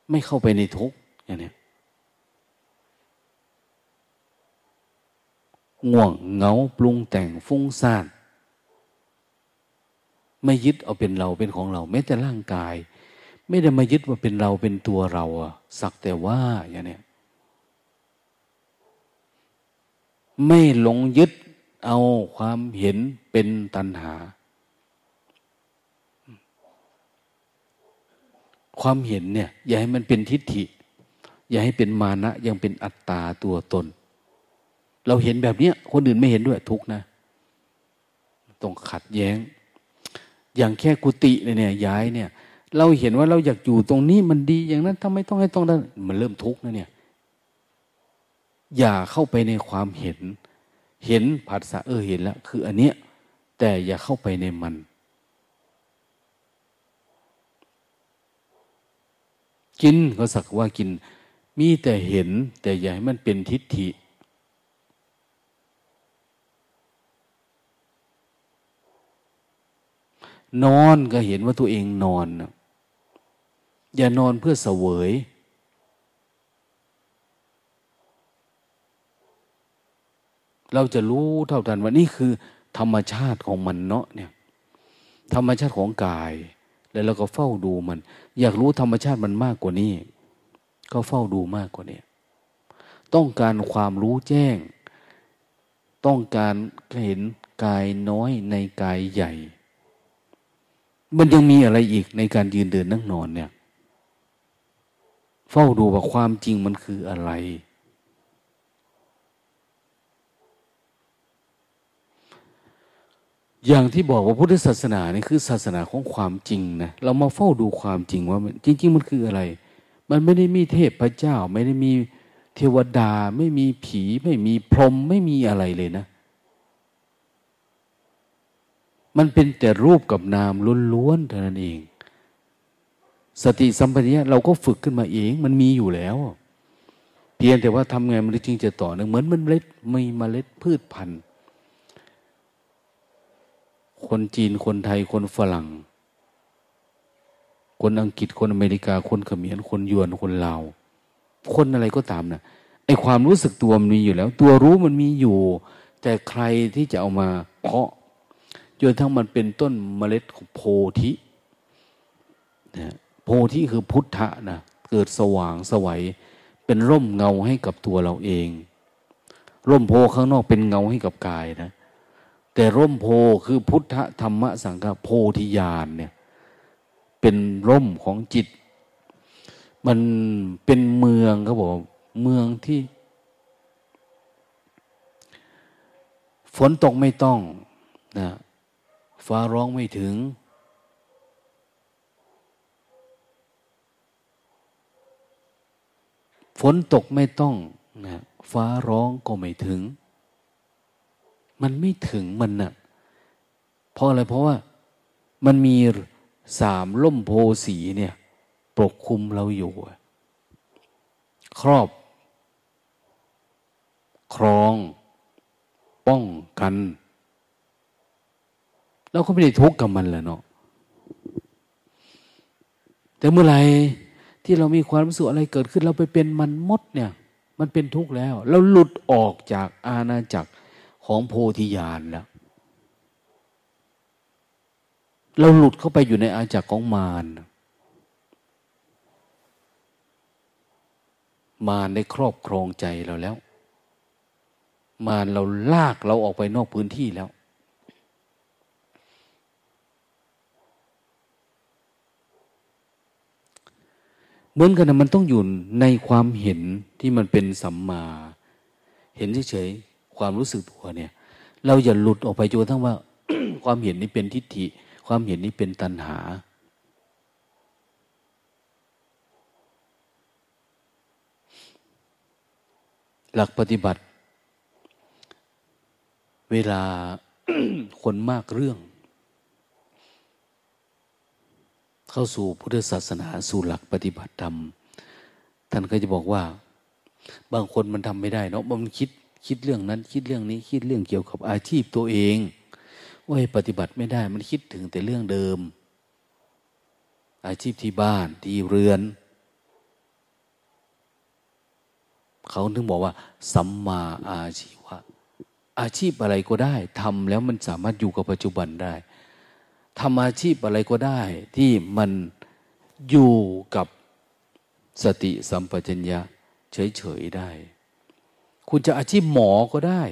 ไม่เข้าไปในทุกอย่างนี้ง่วงเงาปรุงแต่งฟุ้งซ่าน ไม่ยึดเอาเป็นเราเป็นของเราแม้แต่ร่างกาย ไม่ได้มายึดว่าเป็นเราเป็นตัวเราอะสักแต่ว่าอย่างนี้ไม่หลงยึดเอาความเห็นเป็นตัณหา ความเห็นเนี่ย อย่าให้มันเป็นทิฏฐิ อย่าให้เป็นมานะ ยังเป็นอัตตาตัวตน เราเห็นแบบเนี้ยคนอื่นไม่เห็นด้วยทุกนะต้องขัดแย้ง อย่างแค่กุฏิเนี่ยย้ายเนี่ย เราเห็นว่าเราอยากอยู่ตรงนี้มันดีอย่างนั้นทำไมต้องให้ต้องนั้นมันเริ่มทุกข์นะเนี่ย อย่าเข้าไปในความเห็น เห็นผัสสะเออเห็นแล้วคืออันเนี้ยแต่อย่าเข้าไปในมัน กินก็สักว่ากิน มีแต่เห็น แต่อย่าให้มันเป็นทิฏฐินอนก็เห็นว่าตัวเองนอน อย่านอนเพื่อเสวย เราจะรู้เท่าทันว่านี่คือ ธรรมชาติของมันเนาะเนี่ย ธรรมชาติของกาย แล้วเราก็เฝ้าดูมัน อยากรู้ธรรมชาติมันมากกว่านี้ ก็เฝ้าดูมากกว่านี้ ต้องการความรู้แจ้ง ต้องการเห็นกายน้อยในกายใหญ่ มันยังมีอะไรอีกในการยืนเดินนั่งนอนเนี่ย เฝ้าดูว่าความจริงมันคืออะไร อย่างที่บอกว่าพุทธศาสนานี่คือศาสนาของความจริงนะเรามาเฝ้าดูความจริงว่าจริง ๆ มันคืออะไร มันไม่ได้มีเทพพระเจ้า ไม่ได้มีเทวดาไม่มีผี ไม่มีพรหมไม่มีอะไรเลยนะ มันเป็นแต่รูปกับนามล้วนๆเท่านั้นเอง สติสัมปชัญญะเราก็ฝึกขึ้นมาเอง มันมีอยู่แล้ว เพียงแต่ว่าทำไงมันจึงจะต่อเนื่องเหมือนมันเมล็ดไม่เมล็ดพืชพันธุ์ คนจีนคนไทยคนฝรั่ง คนอังกฤษคนอเมริกาคนเขมรคนยวนคนลาวคนอะไรก็ตามนะไอความรู้สึกตัวมันมีอยู่แล้ว ตัวรู้มันมีอยู่ แต่ใครที่จะเอามาเพาะจนทั้งมันเป็นต้นเมล็ดของโพธินะ พธิคือพุทธะนะเกิดสว่างสวัยเป็นร่มเงาให้กับตัวเราเอง ร่มโพข้างนอกเป็นเงาให้กับกายนะ แต่ร่มโพคือพุทธธรรมสังฆโพธิญาณเนี่ยเป็นร่มของจิต มันเป็นเมืองเขาบอกเมืองที่ ฝนตกไม่ต้องนะฟ้าร้องไม่ถึง ฝนตกไม่ต้องนะฟ้าร้องก็ไม่ถึง มันไม่ถึงมันนะ่ะเพราะอะไรเพราะว่ามันมีสามล่มโพสีเนี่ยปกคลุมเราอยู่ ครอบ ครอง ป้องกันเราก็ไม่ได้ทุกข์กับมันแหละเนาะแต่เมื่อไหร่ ที่เรามีความรู้สึกอะไรเกิดขึ้น เราไปเป็นมันมดเนี่ย มันเป็นทุกข์แล้ว เราหลุดออกจากอาณาจักรของโพธิญาณแล้ว เราหลุดเข้าไปอยู่ในอาณาจักรของมารมารได้ครอบครองใจเราแล้ว มารเราลากเราออกไปนอกพื้นที่แล้ว เหมือนกันนะมันต้องอยู่ในความเห็นที่มันเป็นสัมมา เห็นเฉยๆความรู้สึกตัวเนี่ย เราอย่าหลุดออกไปจนทั้งว่า ความเห็นนี้เป็นทิฏฐิ ความเห็นนี้เป็นตัณหา หลักปฏิบัติ เวลาคนมากเรื่อง เข้าสู่พุทธศาสนาสู่หลักปฏิบัติธรรม ท่านก็จะบอกว่า บางคนมันทำไม่ได้เนาะมันคิดคิดเรื่องนั้น คิดเรื่องนี้คิดเรื่องเกี่ยวกับอาชีพตัวเองว่าปฏิบัติไม่ได้มันคิดถึงแต่เรื่องเดิม อาชีพที่บ้านที่เรือน เขาถึงบอกว่าสัมมาอาชีวะอาชีพอะไรก็ได้ทำแล้วมันสามารถอยู่กับปัจจุบันได้ ทำอาชีพอะไรก็ได้ ที่มันอยู่กับสติสัมปชัญญะเฉยๆได้ คุณจะอาชีพหมอก็ได้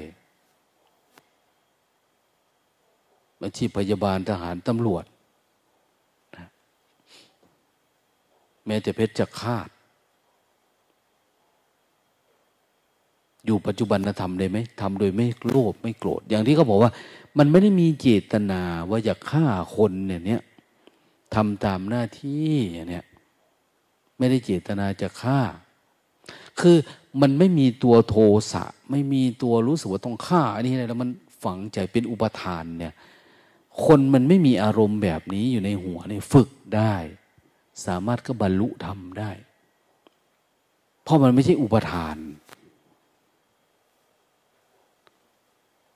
อาชีพพยาบาลทหารตำรวจ แม้แต่เพชรจะคาด อยู่ปัจจุบันธรรมได้ไหมทำโดยไม่โลภไม่โกรธ อย่างที่เขาบอกว่า มันไม่ได้มีเจตนาว่าอยากฆ่าคนเนี่ยเนี้ยทำตามหน้าที่อย่างเนี้ยไม่ได้เจตนาจะฆ่า คือมันไม่มีตัวโทสะ ไม่มีตัวรู้สึกว่าต้องฆ่าอันนี้อะไรแล้วมันฝังใจเป็นอุปทานเนี่ย คนมันไม่มีอารมณ์แบบนี้อยู่ในหัวเนี่ยฝึกได้ สามารถก็บรรลุธรรมได้ เพราะมันไม่ใช่อุปทาน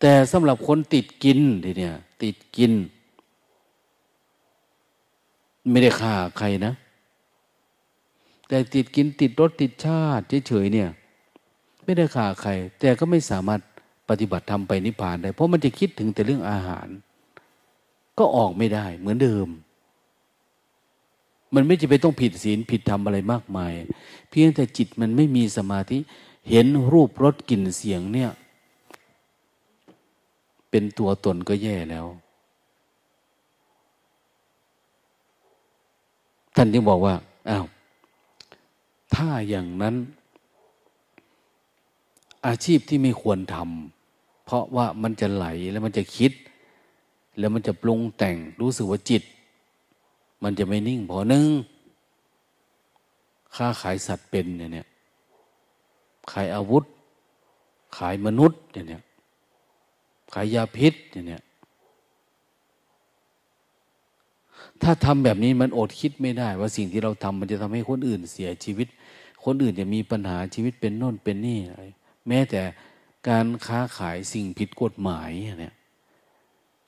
แต่สำหรับคนติดกินทีเนี่ยติดกิน ไม่ได้ฆ่าใครนะ แต่ติดกินติดรสติดชาติเฉยๆเนี่ย ไม่ได้ขาใคร แต่ก็ไม่สามารถปฏิบัติทำไปนิพพานได้ เพราะมันจะคิดถึงแต่เรื่องอาหาร ก็ออกไม่ได้เหมือนเดิม มันไม่จะไปต้องผิดศีลผิดธรรมอะไรมากมาย เพียงแต่จิตมันไม่มีสมาธิเห็นรูปรสกลิ่นเสียงเนี่ย เป็นตัวตนก็แย่แล้ว ท่านจึงบอกว่าอ้าวถ้าอย่างนั้น อาชีพที่ไม่ควรทำเพราะว่ามันจะไหลแล้วมันจะคิด แล้วมันจะปรุงแต่งรู้สึกว่าจิต มันจะไม่นิ่งพอนึ่งค้าขายสัตว์เป็นเนี่ยขายอาวุธ ขายมนุษย์เนี่ย ขายยาพิษอย่างเนี่ยถ้าทำแบบนี้มันอดคิดไม่ได้ ว่าสิ่งที่เราทำมันจะทำให้คนอื่นเสียชีวิต คนอื่นจะมีปัญหาชีวิตเป็นโน่นเป็นนี่อะไรแม้แต่การค้าขายสิ่งผิดกฎหมายเนี่ย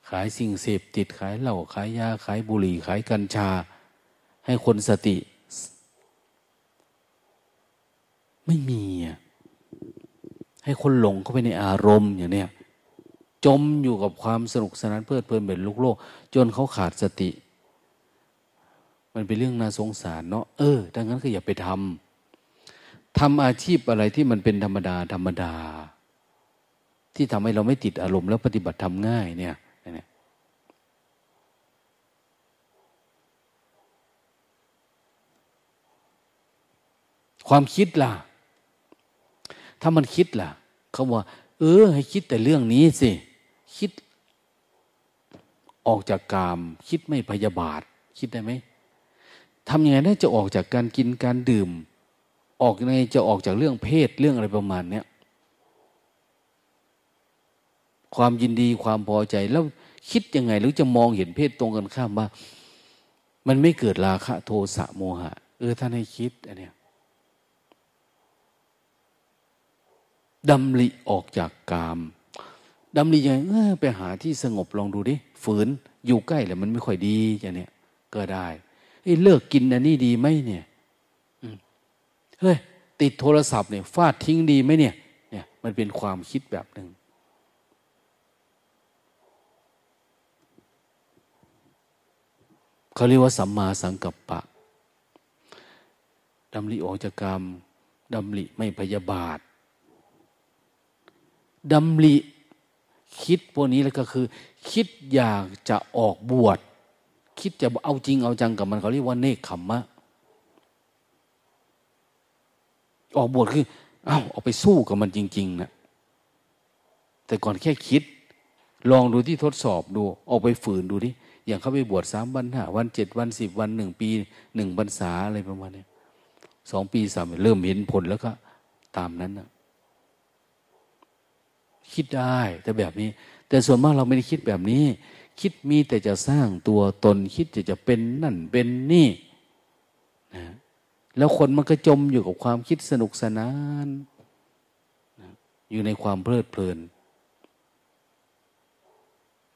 ขายสิ่งเสพติดขายเหล้าขายยาขายบุหรี่ขายกัญชา ให้คนสติ ไม่มี ให้คนหลงเข้าไปในอารมณ์อย่างเนี้ย จมอยู่กับความสนุกสนานเพลิดเพลินเป็นลูกโลก จนเขาขาดสติ มันเป็นเรื่องน่าสงสารเนาะเออดังนั้นก็อย่าไปทำทำอาชีพอะไรที่มันเป็นธรรมดาธรรมดา ที่ทำให้เราไม่ติดอารมณ์แล้วปฏิบัติทำง่ายเนี่ยเนี่ยความคิดล่ะ ถ้ามันคิดล่ะ เขาว่า เออ ให้คิดแต่เรื่องนี้สิ คิดออกจากกาม คิดไม่พยาบาท คิดได้ไหมทำยังไงได้จะออกจากการกินการดื่ม ออกในจะออกจากเรื่องเพศเรื่องอะไรประมาณเนี้ยความยินดีความพอใจแล้วคิดยังไง หรือจะมองเห็นเพศตรงกันข้ามว่า มันไม่เกิดราคะโทสะโมหะ เออท่านให้คิดอันเนี้ยดำริออกจากกาม ดำริยังไงเออไปหาที่สงบลองดูดิฝืนอยู่ใกล้แล้วมันไม่ค่อยดีอย่างเนี้ยก็ได้เอ้เลิกกินอันนี้ดีไหมเนี่ยเฮ้ยติดโทรศัพท์เนี่ยฟาดทิ้งดีไหมเนี่ย เนี่ย มันเป็นความคิดแบบหนึ่งเขาเรียกว่าสัมมาสังกัปปะดำริออกจากกรรมดำริไม่พยาบาทดำริ คิดพวกนี้แล้วก็คือ คิดอยากจะออกบวชคิดจะเอาจริงเอาจังกับมันเขาเรียกว่าเนคขมมะ ออกบวชคือเอา้าออกไปสู้กับมันจริง ๆนะแต่ก่อนแค่คิด ลองดูที่ทดสอบดู ออกไปฝืนดูดิอย่างเขาไปบวชสามวันห้าวันเจ็ดวันสิบวันหนึ่งปีหนึ่งพรรษาอะไรประมาณนี้สองปีสามเริ่มเห็นผลแล้วก็ตามนั้นนะ คิดได้ แต่แบบนี้ แต่ส่วนมากเราไม่ได้คิดแบบนี้ คิดมีแต่จะสร้างตัวตนคิดจะจะเป็นนั่นเป็นนี่นะแล้วคนมันก็จมอยู่กับความคิดสนุกสนานอยู่ในความเพลิดเพลิน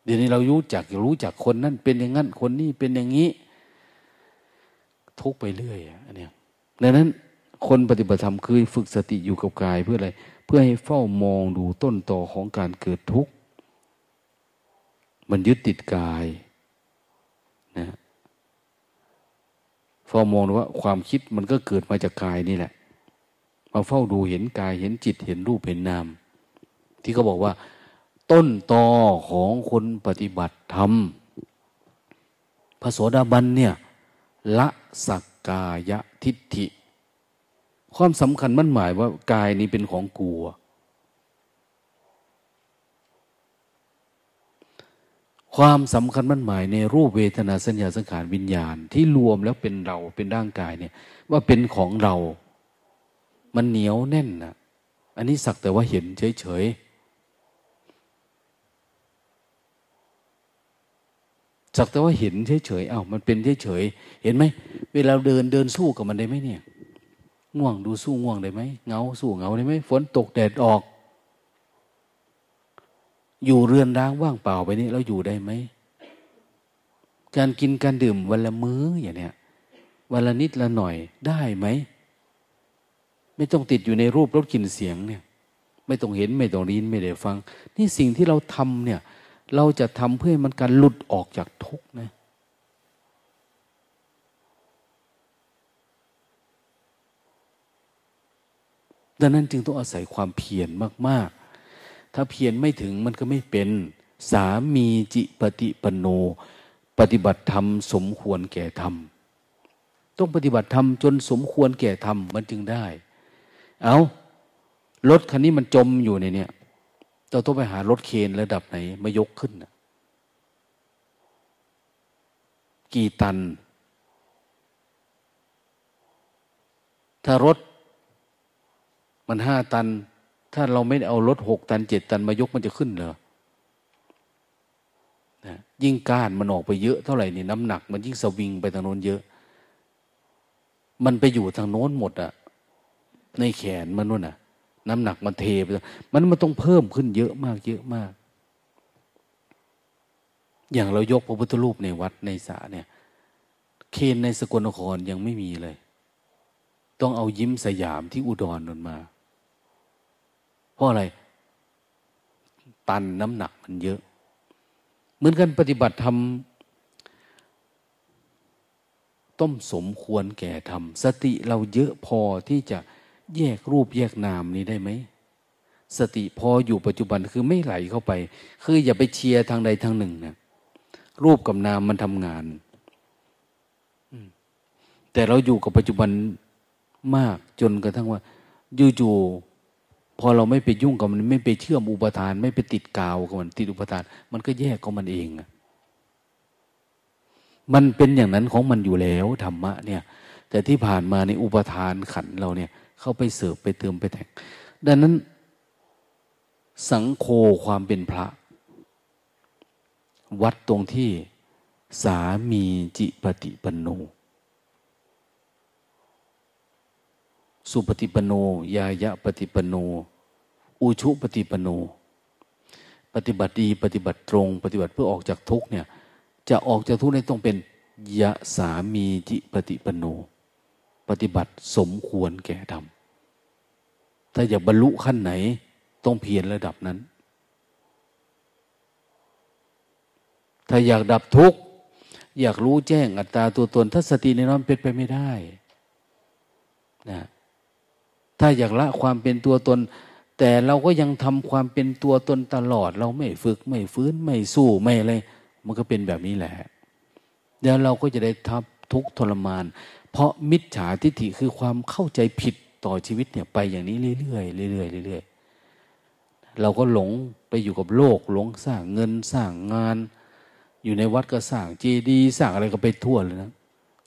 เดี๋ยวนี้เรารู้จักรู้จักคนนั้นเป็นอย่างนั้นคนนี้เป็นอย่างนี้ ทุกไปเรื่อยอันเนี้ยดังนั้นคนปฏิบัติธรรมคือฝึกสติอยู่กับกายเพื่ออะไร พื่อให้เฝ้ามองดูต้นตอของการเกิดทุกข์ มันยึดติดกายนะเฝ้ามองว่าความคิดมันก็เกิดมาจากกายนี่แหละ มาเฝ้าดูเห็นกายเห็นจิตเห็นรูปเห็นนาม ที่เขาบอกว่า ต้นตอของคนปฏิบัติธรรมพระโสดาบันเนี่ยละสักกายทิฏฐิ ความสำคัญมันหมายว่ากายนี้เป็นของกลัวความสำคัญมันหมายในรูปเวทนาสัญญาสังขารวิญญาณ ที่รวมแล้วเป็นเราเป็นร่างกายเนี่ย ว่าเป็นของเรา มันเหนียวแน่นนะอันนี้สักแต่ว่าเห็นเฉยๆสักแต่ว่าเห็นเฉยๆเอ้ามันเป็นเฉยๆเห็นไหมเวลาเดินเดินสู้กับมันได้ไหมเนี่ย ง่วงดูสู้ง่วงได้ไหมเงาสู้เงาได้ไหมฝนตกแดดออก อยู่เรือนร้างว่างเปล่าไปนี่เราอยู่ได้ไหมการกินการดื่มวันละมื้ออย่างเนี้ยวันละนิดละหน่อยได้ไหม ไม่ต้องติดอยู่ในรูปรสกลิ่นเสียงเนี่ย ไม่ต้องเห็นไม่ต้องรินไม่ได้ฟัง นี่สิ่งที่เราทำเนี่ย เราจะทำเพื่อให้มันการหลุดออกจากทุกข์นะ ดังนั้นจึงต้องอาศัยความเพียรมาก ๆ ถ้าเพียรไม่ถึงมันก็ไม่เป็น สามีจิปฏิปโน ปฏิบัติธรรมสมควรแก่ธรรม ต้องปฏิบัติธรรมจนสมควรแก่ธรรมมันจึงได้ เอารถคันนี้มันจมอยู่ในเนี่ยเราต้องไปหารถเคนระดับไหนมายกขึ้นกี่ตัน ถ้ารถ มันห้าตัน ถ้าเราไม่เอารถหกตันเจ็ดตันมายกมันจะขึ้นเหรอนะยิ่งก้านมันออกไปเยอะเท่าไหร่นี่น้ำหนัก มันยิ่งสวิงไปทางโน้นเยอะ มันไปอยู่ทางโน้นหมดอะในแขนมันนู่นอะน้ำหนักมันเทไปมันมันต้องเพิ่มขึ้นเยอะมาก เยอะมาก อย่างเรายกพระพุทธรูปในวัดในสาเนี่ย เคนในสกลนครยังไม่มีเลย ต้องเอายิ้มสยามที่อุดรนนมา ราะอะไร ตันน้ำหนักมันเยอะ เหมือนกันปฏิบัติธรรมต้องสมควรแก่ธรรม สติเราเยอะพอที่จะแยกรูปแยกนามนี้ได้ไหม สติพออยู่ปัจจุบันคือไม่ไหลเข้าไป คืออย่าไปเชียร์ทางใดทางหนึ่งนะรูปกับนามมันทำงานแต่เราอยู่กับปัจจุบันมากจนกระทั่งว่าอยู่ พอเราไม่ไปยุ่งกับมันไม่ไปเชื่อมอุปทาน ไม่ไปติดกาวกับมันติดอุปทาน มันก็แยกของมันเอง มันเป็นอย่างนั้นของมันอยู่แล้วธรรมะเนี่ย แต่ที่ผ่านมาในอุปทานขันเราเนี่ย เข้าไปเสิร์ฟไปเติมไปแต่ง ดังนั้น สังโฆความเป็นพระ วัดตรงที่สามีจิปฏิปโน สุปฏิปโน ยายะปฏิปโน อุชุปฏิปโน ปฏิบัติดี ปฏิบัติตรง ปฏิบัติเพื่อออกจากทุกเนี่ย จะออกจากทุกเนี่ยต้องเป็นยะสามีจิปฏิปโน ปฏิบัติสมควรแก่ธรรมถ้าอยากบรรลุขั้นไหน ต้องเพียรระดับนั้น ถ้าอยากดับทุกข์ อยากรู้แจ้งอัตตาตัวตน ถ้าสติในนั้นเป็นไปไม่ได้นะ ถ้าอยากละความเป็นตัวตน แต่เราก็ยังทำความเป็นตัวตนตลอด เราไม่ฝึกไม่ฟื้นไม่สู้ไม่อะไรมันก็เป็นแบบนี้แหละเดี๋ยวเราก็จะได้ทับทุกทรมาน เพราะมิจฉาทิฏฐิคือความเข้าใจผิดต่อชีวิตเนี่ยไปอย่างนี้เรื่อยๆเรื่อยๆเรื่อยๆเราก็หลงไปอยู่กับโลกหลงสร้างเงินสร้างงาน อยู่ในวัดก็สร้างเจดีย์สร้างอะไรก็ไปทั่วเลยนะ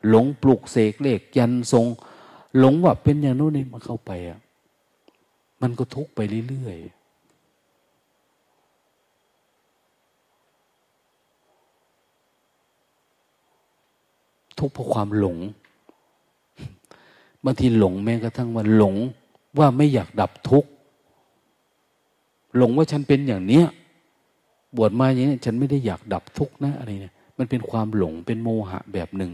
หลงปลุกเสกเลขยันทรง หลงว่าเป็นอย่างโน้นนี่มันเข้าไปอะมันก็ทุกไปเรื่อยๆทุกเพราะความหลงบางทีหลงแม้กระทั่งว่าหลงว่าไม่อยากดับทุกข์หลงว่าฉันเป็นอย่างเนี้ยบวชมาอย่างนี้ฉันไม่ได้อยากดับทุกข์นะอะไรเนี่ยมันเป็นความหลงเป็นโมหะแบบหนึ่ง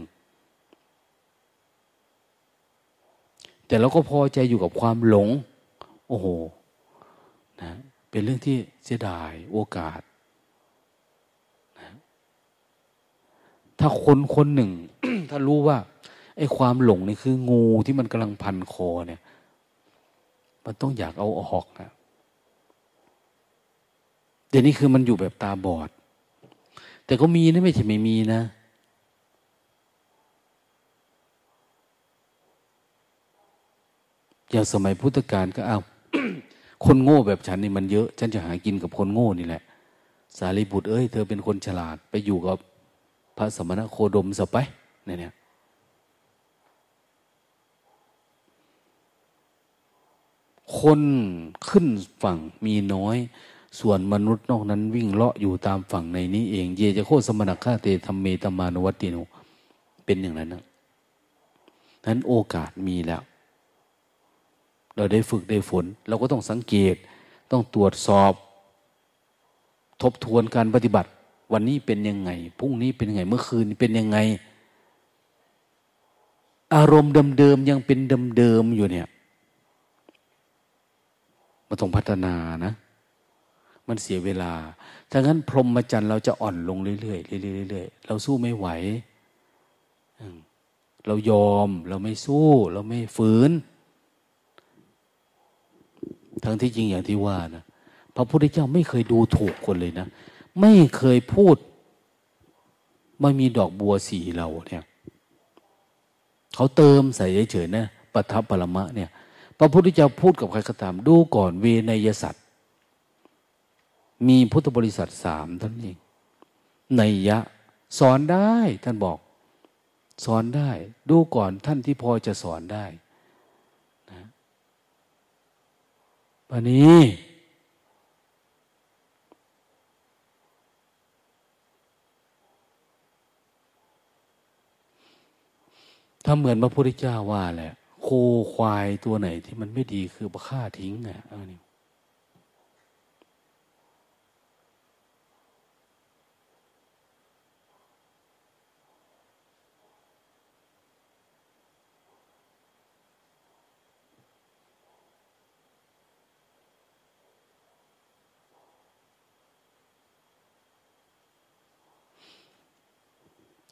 แต่เราก็พอใจอยู่กับความหลง โอ้โหนะเป็นเรื่องที่เสียดายโอกาสนะถ้าคนคนหนึ่ง ถ้ารู้ว่าไอ้ความหลงนี่คืองูที่มันกำลังพันคอเนี่ย มันต้องอยากเอาออกนะเดี๋ยวนี้คือมันอยู่แบบตาบอด แต่ก็มีนะไม่ใช่ไม่มีนะ อย่างสมัยพุทธกาลก็เอาคนโง่แบบฉันนี่มันเยอะ ฉันจะหากินกับคนโง่นี่แหละ สารีบุตรเอ้ยเธอเป็นคนฉลาดไปอยู่กับพระสมณโคดมสไปเนี่ยคนขึ้นฝั่งมีน้อย ส่วนมนุษย์นอกนั้นวิ่งเลาะอยู่ตามฝั่งในนี้เอง เยจะโคสมณะาเตธรรมเมตมานวัติโนเป็นอย่างนั้นนะนั้นโอกาสมีแล้ว เราได้ฝึกได้ฝน เราก็ต้องสังเกต ต้องตรวจสอบ ทบทวนการปฏิบัติ วันนี้เป็นยังไงพรุ่งนี้เป็นยังไงเมื่อคืนเป็นยังไง อารมณ์เดิมๆยังเป็นเดิมๆอยู่เนี่ยมันต้องพัฒนานะ มันเสียเวลา ถ้างั้นพรหมจรรย์เราจะอ่อนลงเรื่อยๆเรื่อยๆเรื่อยๆเราสู้ไม่ไหว เรายอม เราไม่สู้ เราไม่ฝืน ทั้งที่จริงอย่างที่ว่านะพระพุทธเจ้าไม่เคยดูถูกคนเลยนะ ไม่เคยพูดไม่มีดอกบัวสีเราเนี่ยเขาเติมใส่เฉยๆนะปัทับปรมะเนี่ย พระพุทธเจ้าพูดกับใครก็ตามดูก่อนเวนยสัตว์มีพุทธบริษัทสามท่านเองในยะ สอนได้ท่านบอก สอนได้ ดูก่อนท่านที่พอจะสอนได้ ปนี้ถ้าเหมือนพระพุทธเจ้าว่าแหละโคควายตัวไหนที่มันไม่ดีคือประฆ่าทิ้งอะอันี่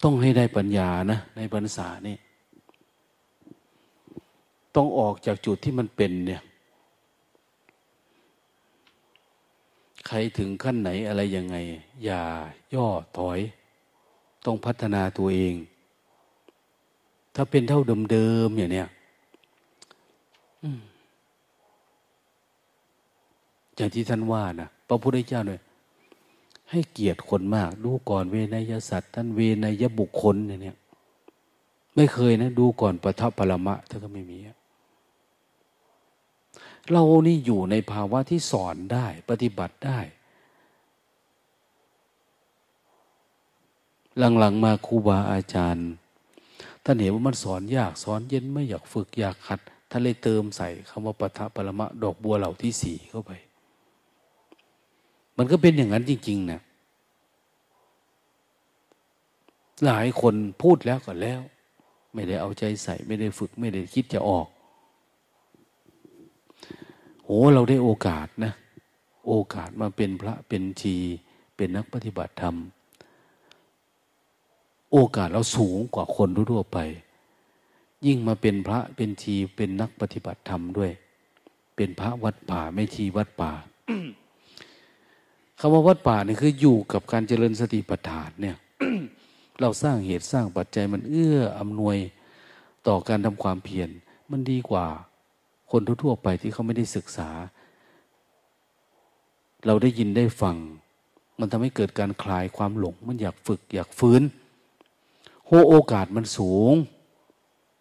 ต้องให้ได้ปัญญานะในพรรษานี่ต้องออกจากจุดที่มันเป็นเนี่ย ใครถึงขั้นไหนอะไรยังไง อย่าย่อถอย ต้องพัฒนาตัวเอง ถ้าเป็นเท่าเดิมๆอย่างเนี้ยอย่างที่ท่านว่านะพระพุทธเจ้าเนี่ย ให้เกียรติคนมาก ดูก่อนเวนยสัตว์ท่านเวนยบุคคลเนี่ยไม่เคยนะ ดูก่อนปทัพพลมะท่านก็ไม่มี เรานี่อยู่ในภาวะที่สอนได้ ปฏิบัติได้ หลังๆมาครูบาอาจารย์ท่านเห็นว่ามันสอนยากสอนเย็นไม่อยากฝึกอยากขัดท่านเลยเติมใส่คำว่าปทัพพลมะ ดอกบัวเหล่าที่สี่เข้าไป มันก็เป็นอย่างนั้นจริง ๆนะหลายคนพูดแล้วก็แล้ว ไม่ได้เอาใจใส่ ไม่ได้ฝึก ไม่ได้คิดจะออกโอ้เราได้โอกาสนะ โอกาสมาเป็นพระเป็นชี เป็นนักปฏิบัติธรรม โอกาสเราสูงกว่าคนทั่วไป ยิ่งมาเป็นพระเป็นชีเป็นนักปฏิบัติธรรมด้วย เป็นพระวัดป่าไม่ชีวัดป่า คำว่าวัดป่าเนี่ยคืออยู่กับการเจริญสติปัฏฐานเนี่ย เราสร้างเหตุสร้างปัจจัยมันเอื้ออำนวยต่อการทำความเพียรมันดีกว่าคนทั่วไปที่เขาไม่ได้ศึกษา เราได้ยินได้ฟัง มันทำให้เกิดการคลายความหลง มันอยากฝึกอยากฟื้นโหโอกาสมันสูง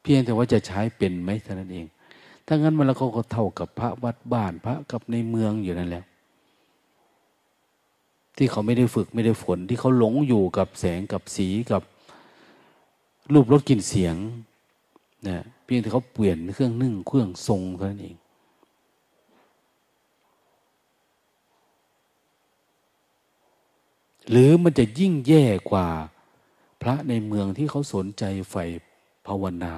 เพียงแต่ว่าจะใช้เป็นไหมเท่านั้นเองถ้างั้นมันแล้วก็เท่ากับพระวัดบ้านพระกับในเมืองอยู่นั่นแหละ ที่เขาไม่ได้ฝึกไม่ได้ฝนที่เขาหลงอยู่กับแสงกับสีกับรูปรสกลิ่นเสียงนะเพียงแต่เขาเปลี่ยนเครื่องนึ่งเครื่องทรงเท่านั้นเองหรือมันจะยิ่งแย่กว่าพระในเมืองที่เขาสนใจใฝ่ภาวนา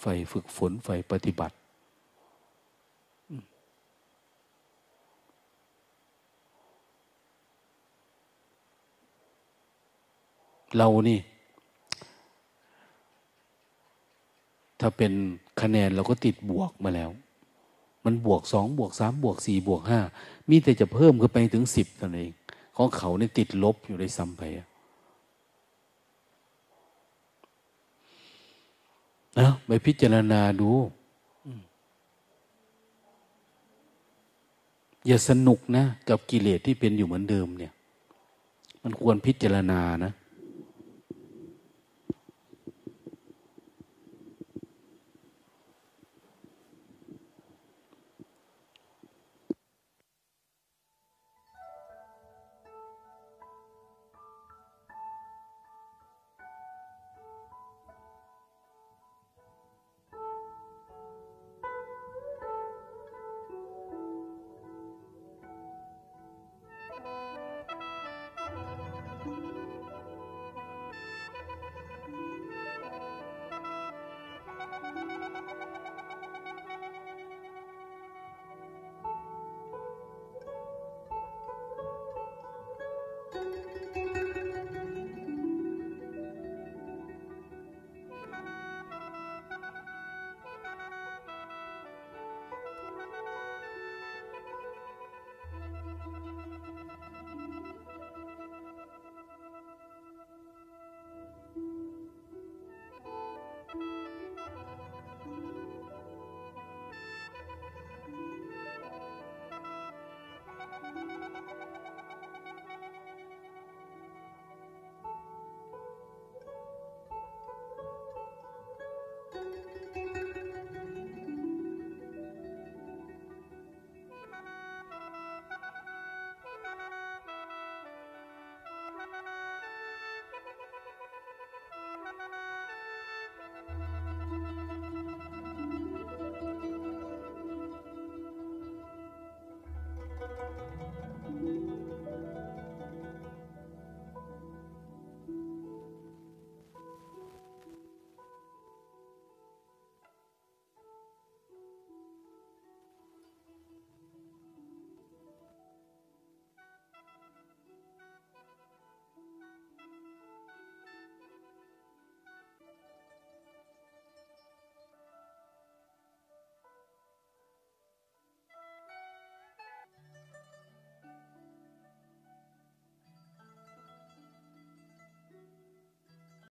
ไฟฝึกฝนไฟปฏิบัติ เรานี่ ถ้าเป็นคะแนนเราก็ติดบวกมาแล้ว มันบวกสองบวกสามบวกสี่บวกห้ามีแต่จะเพิ่มขึ้นไปถึงสิบนั่นเอง ของเขาเนี่ยติดลบอยู่ในซ้ำไปนะไปพิจารณาดู อย่าสนุกนะ กับกิเลสที่เป็นอยู่เหมือนเดิมเนี่ย มันควรพิจารณานะ